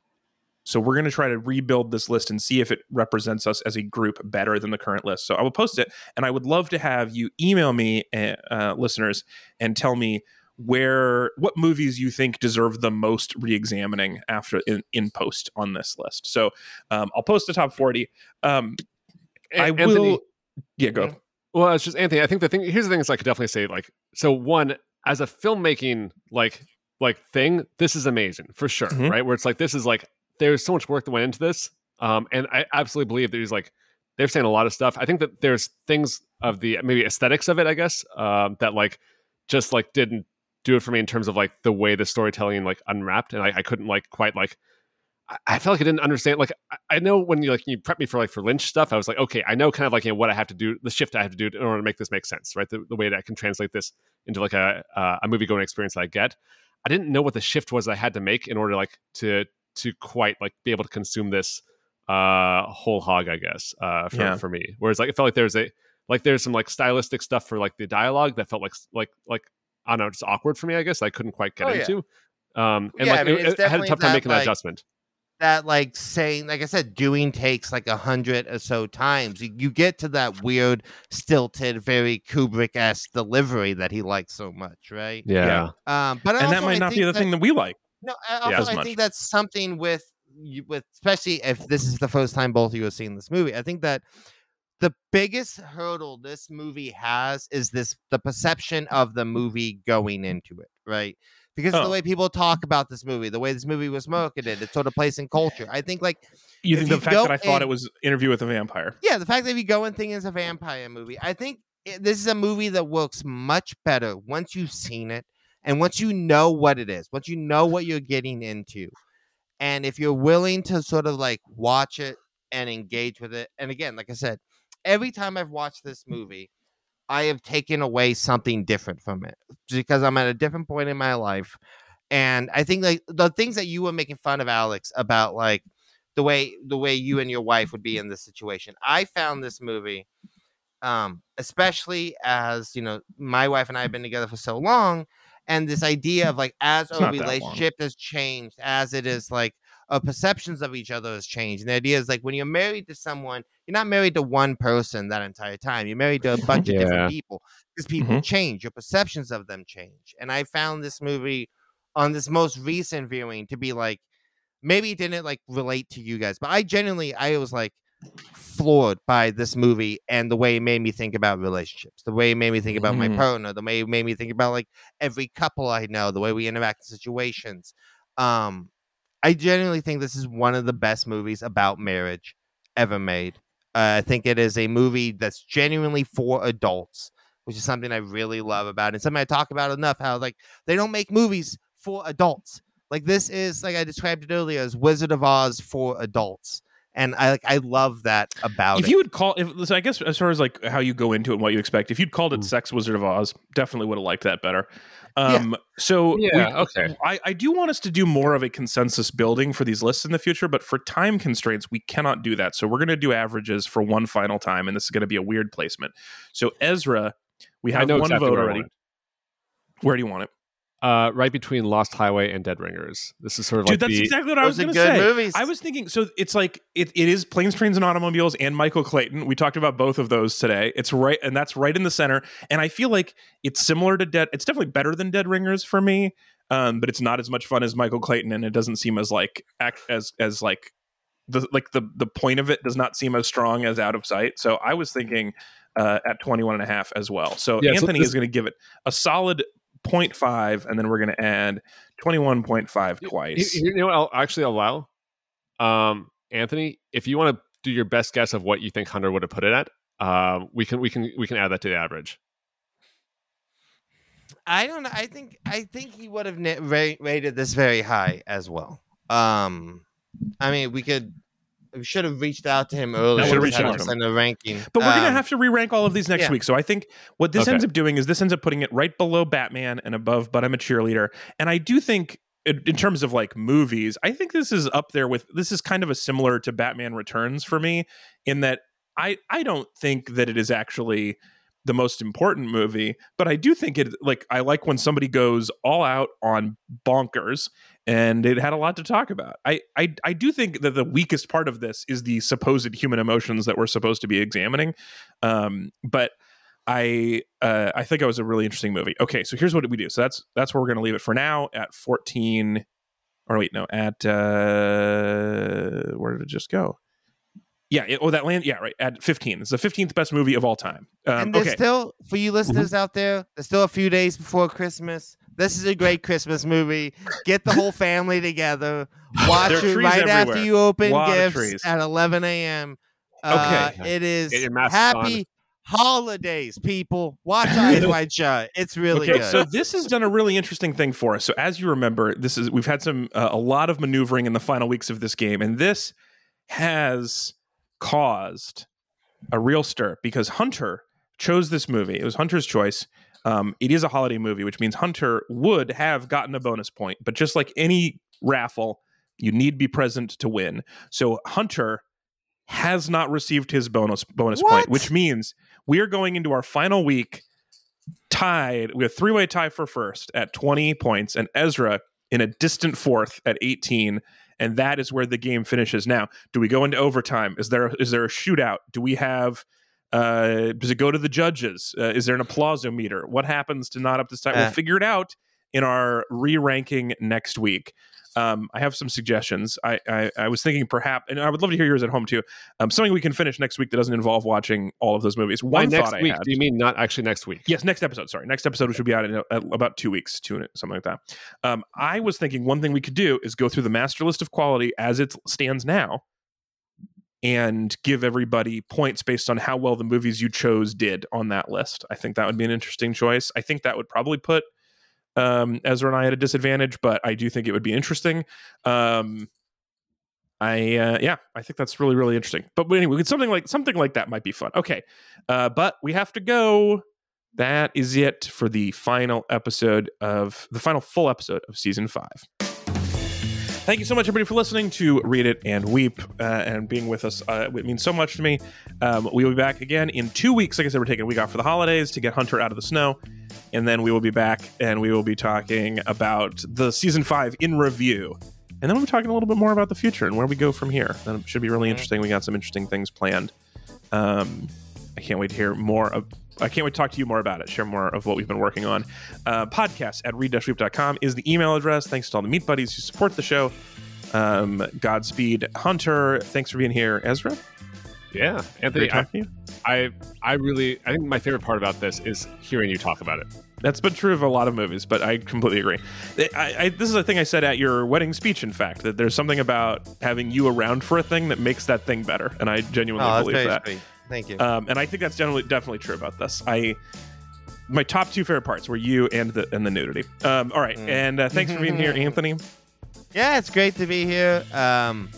So we're going to try to rebuild this list and see if it represents us as a group better than the current list. So I will post it, and I would love to have you email me, uh, uh, listeners, and tell me where what movies you think deserve the most re-examining after in, in post on this list. So um, I'll post the top forty. Um, I
Anthony,
will. Yeah, go.
Well, it's just Anthony. I think the thing here's the thing is I could definitely say like so one as a filmmaking like like thing, this is amazing for sure,
Mhm.
right? Where it's like this is like there's so much work that went into this, um, and I absolutely believe that he's like they're saying a lot of stuff. I think that there's things of the maybe aesthetics of it, I guess, um, that like just like didn't do it for me in terms of like the way the storytelling like unwrapped, and I, I couldn't like quite like. I- I felt like I didn't understand. Like I- I know when you like you prep me for like for Lynch stuff, I was like, okay, I know kind of like you know what I have to do, the shift I have to do in order to make this make sense, right? The, the way that I can translate this into like a uh, a movie going experience that I get. I didn't know what the shift was I had to make in order like to to quite like be able to consume this uh whole hog, I guess, uh for,
Yeah.
for me. Whereas like it felt like there's a like there's some like stylistic stuff for like the dialogue that felt like like like I don't know, just awkward for me, I guess. I couldn't quite get
Oh, yeah.
into. Um and
Yeah,
like
I mean,
it-
it's
I had a tough time
that,
making that
like-
adjustment.
that like saying like i said doing takes like a hundred or so times you, you get to that weird stilted very kubrick-esque delivery that he likes so much right
Yeah.
um but
and that might
I
not be the
that-
thing that we like.
No I, also,
as
I think that's something with with especially if this is the first time both of you have seen this movie i think that the biggest hurdle this movie has is this the perception of the movie going into it right because of
Oh.
the way people talk about this movie the way this movie was marketed its sort of place in culture i think like
You think
you
the fact that I thought
in-
it was Interview with a Vampire?
yeah, the fact that if you go and think it's a vampire movie, I think it, this is a movie that works much better once you've seen it and once you know what it is, once you know what you're getting into. And if you're willing to sort of like watch it and engage with it, and again, like I said, every time I've watched this movie, I have taken away something different from it because I'm at a different point in my life. And I think like the things that you were making fun of Alex about like the way the way you and your wife would be in this situation. I found this movie um especially as, you know, my wife and I have been together for so long and this idea of like as
It's
our
not that long.
relationship has changed, as it is like our perceptions of each other has changed. And the idea is like when you're married to someone, you're not married to one person that entire time. You're married to a bunch of different people because people
Mhm.
change. Your perceptions of them change. And I found this movie on this most recent viewing to be like maybe it didn't like relate to you guys, but I genuinely I was like floored by this movie and the way it made me think about relationships, the way it made me think about my
Mhm.
partner, the way it made me think about like every couple I know, the way we interact in situations. Um, I genuinely think this is one of the best movies about marriage ever made. Uh, I think it is a movie that's genuinely for adults, which is something I really love about it. And something I talk about enough how like they don't make movies for adults. Like this is like I described it earlier as Wizard of Oz for adults. And I like I love that about
If
it.
you would call, if so I guess as far as like how you go into it and what you expect, if you'd called it
Mm.
Sex Wizard of Oz, definitely would have liked that better. Um, So we-
Yeah, okay.
I, I do want us to do more of a consensus building for these lists in the future, but for time constraints, we cannot do that. So we're going to do averages for one final time, and this is going to be a weird placement. So Ezra, we have one
exactly
vote already. Where do you want it?
Uh, right between Lost Highway and Dead Ringers. This is sort of
Dude,
like
that's
the
exactly what I was
Those are
going to
good
say.
movies.
I was thinking, so it's like it, it is planes, trains, and automobiles, and Michael Clayton. We talked about both of those today. It's right, and that's right in the center. And I feel like it's similar to Dead. It's definitely better than Dead Ringers for me, um, but it's not as much fun as Michael Clayton, and it doesn't seem as like act as as like the like the the point of it does not seem as strong as Out of Sight. So I was thinking uh, at 21 and a half as well. So
Yeah, so
Anthony
this-
is going to give it a solid 0.5 and then we're going to add 21.5 twice.
You, you know what I'll actually allow? Um, Anthony, if you want to do your best guess of what you think Hunter would have put it at, um, we can we can we can add that to the average.
I don't know. I think I think he would have na- ra- rated this very high as well. Um, I mean, we could we should have reached out to him earlier.
should've reached out to him.
a ranking.
But we're gonna
Um,
have to re-rank all of these next
yeah.
week. So I think what this
Okay.
ends up doing is this ends up putting it right below Batman and above But I'm a Cheerleader. And I do think in in terms of like movies, I think this is up there with this is kind of a similar to Batman Returns for me in that I I don't think that it is actually the most important movie, but I do think it like I like when somebody goes all out on bonkers and it had a lot to talk about. I I I do think that the weakest part of this is the supposed human emotions that we're supposed to be examining. Um, but I uh, I think it was a really interesting movie. Okay, so here's what we do. So that's that's where we're going to leave it for now at 14 or wait, no, at uh where did it just go? Yeah, it, oh that land yeah, right, at 15. It's the 15th best movie of all time. Um,
and there's
okay.
still for you listeners out there, there's still a few days before Christmas. This is a great Christmas movie. Get the whole family together. Watch it right after you open gifts at 11 a.m. Uh,
Okay.
it is
Get your masks
happy holidays, people. Watch Eyes Wide Shut. It's really
okay,
good.
so this has done a really interesting thing for us. So as you remember, this is we've had some uh, a lot of maneuvering in the final weeks of this game, and this has caused a real stir because Hunter chose this movie. It was Hunter's choice Um, it is a holiday movie, which means Hunter would have gotten a bonus point, but just like any raffle, you need to be present to win. So Hunter has not received his bonus bonus point, which means we are going into our final week tied with three way tie for first at 20 points, and Ezra in a distant fourth at 18. And that is where the game finishes. Now, do we go into overtime? Is there is there a shootout? Do we have uh, does it go to the judges? Uh, is there an applausometer? What happens to not up this time?
Uh.
we'll figure it out in our re-ranking next week. Um, I have some suggestions. I, I I was thinking perhaps, and I would love to hear yours at home too. Um, something we can finish next week that doesn't involve watching all of those movies.
By
One
next
thought I
week,
had.
do you mean not actually next week?
Yes, next episode. Sorry, next episode, which will be out in uh, about two weeks, two something like that. Um, I was thinking one thing we could do is go through the master list of quality as it stands now, and give everybody points based on how well the movies you chose did on that list. I think that would be an interesting choice. I think that would probably put um, Ezra and I at a disadvantage, but I do think it would be interesting. Um, I uh, yeah, I think that's really really interesting. But anyway, something like something like that might be fun. Okay, uh, but we have to go. That is it for the final episode of the final full episode of season five. Thank you so much, everybody, for listening to Read It and Weep uh, and being with us. Uh, it means so much to me. Um, we will be back again in two weeks. Like I said, we're taking a week off for the holidays to get Hunter out of the snow. And then we will be back and we will be talking about the season five in review. And then we'll be talking a little bit more about the future and where we go from here. That should be really interesting. We got some interesting things planned. Um, I can't wait to hear more of. I can't wait to talk to you more about it, share more of what we've been working on. Uh, podcast at read-weep.com is the email address. Thanks to all the meat buddies who support the show. Um, Godspeed, Hunter. Thanks for being here, Ezra.
Yeah, Anthony, I,
to you.
I, I really, I think my favorite part about this is hearing you talk about it.
That's been true of a lot of movies, but I completely agree. I, I, this is a thing I said at your wedding speech. In fact, that there's something about having you around for a thing that makes that thing better, and I genuinely
Oh, that's
believe
very
that.
sweet. Thank you.
Um, and I think that's generally definitely true about this. I my top two favorite parts were you and the and the nudity. Um, all right,
Mm.
and uh, thanks for being here, Anthony.
yeah, it's great to be here. Um,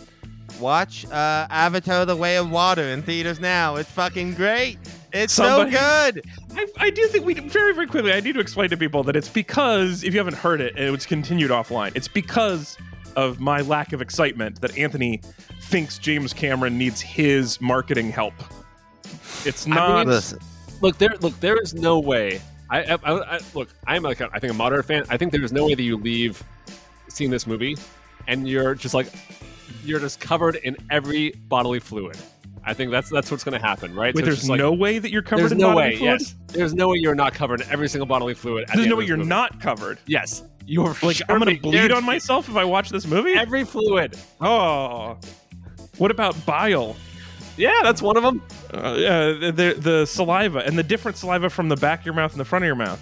watch uh, Avatar: The Way of Water in theaters now. It's fucking great. It's
Somebody-
so good.
I, I do think we very very quickly. I need to explain to people that it's because if you haven't heard it, and it was continued offline. It's because of my lack of excitement that Anthony thinks James Cameron needs his marketing help. It's not.
mean, Look, there, look, there is no way. I, I, I, I look, I'm like, a, I think a moderate fan. I think there is no way that you leave seeing this movie, and you're just like, you're just covered in every bodily fluid. I think that's that's what's going to happen, right?
Wait,
So
there's
just like-
no way that you're covered
There's
in
no
bodily
way.
fluid?
Yes, there's no way you're not covered in every single bodily fluid. at the
There's no way you're
movie.
not covered.
Yes, you're
Like
sure
I'm gonna bleed
guaranteed.
on myself if I watch this movie.
Every fluid.
Oh, what about bile?
Yeah, that's one of them.
Uh, yeah, the, the the saliva and the different saliva from the back of your mouth and the front of your mouth.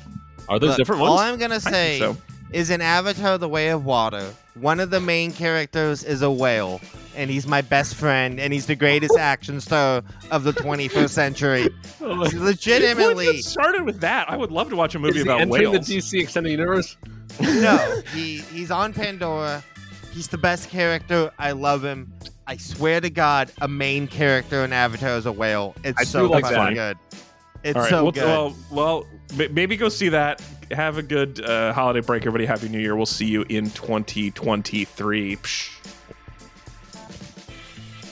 Are those
look,
different ones? all?
I'm gonna
I think
say
so.
Is in Avatar: The Way of Water. One of the main characters is a whale, and he's my best friend, and he's the greatest action star of the 21st century.
Oh what
Legitimately,
started with that? I would love to watch a movie
Is he
about
entering
whales.
the DC extended universe?
no, he he's on Pandora. He's the best character. I love him. I swear to God, a main character in Avatar is a whale. It's
I
so
like
fucking good. It's
All right,
so
well,
good.
well, well, maybe go see that. Have a good uh, holiday break, everybody. Happy New Year. We'll see you in 2023. Psh.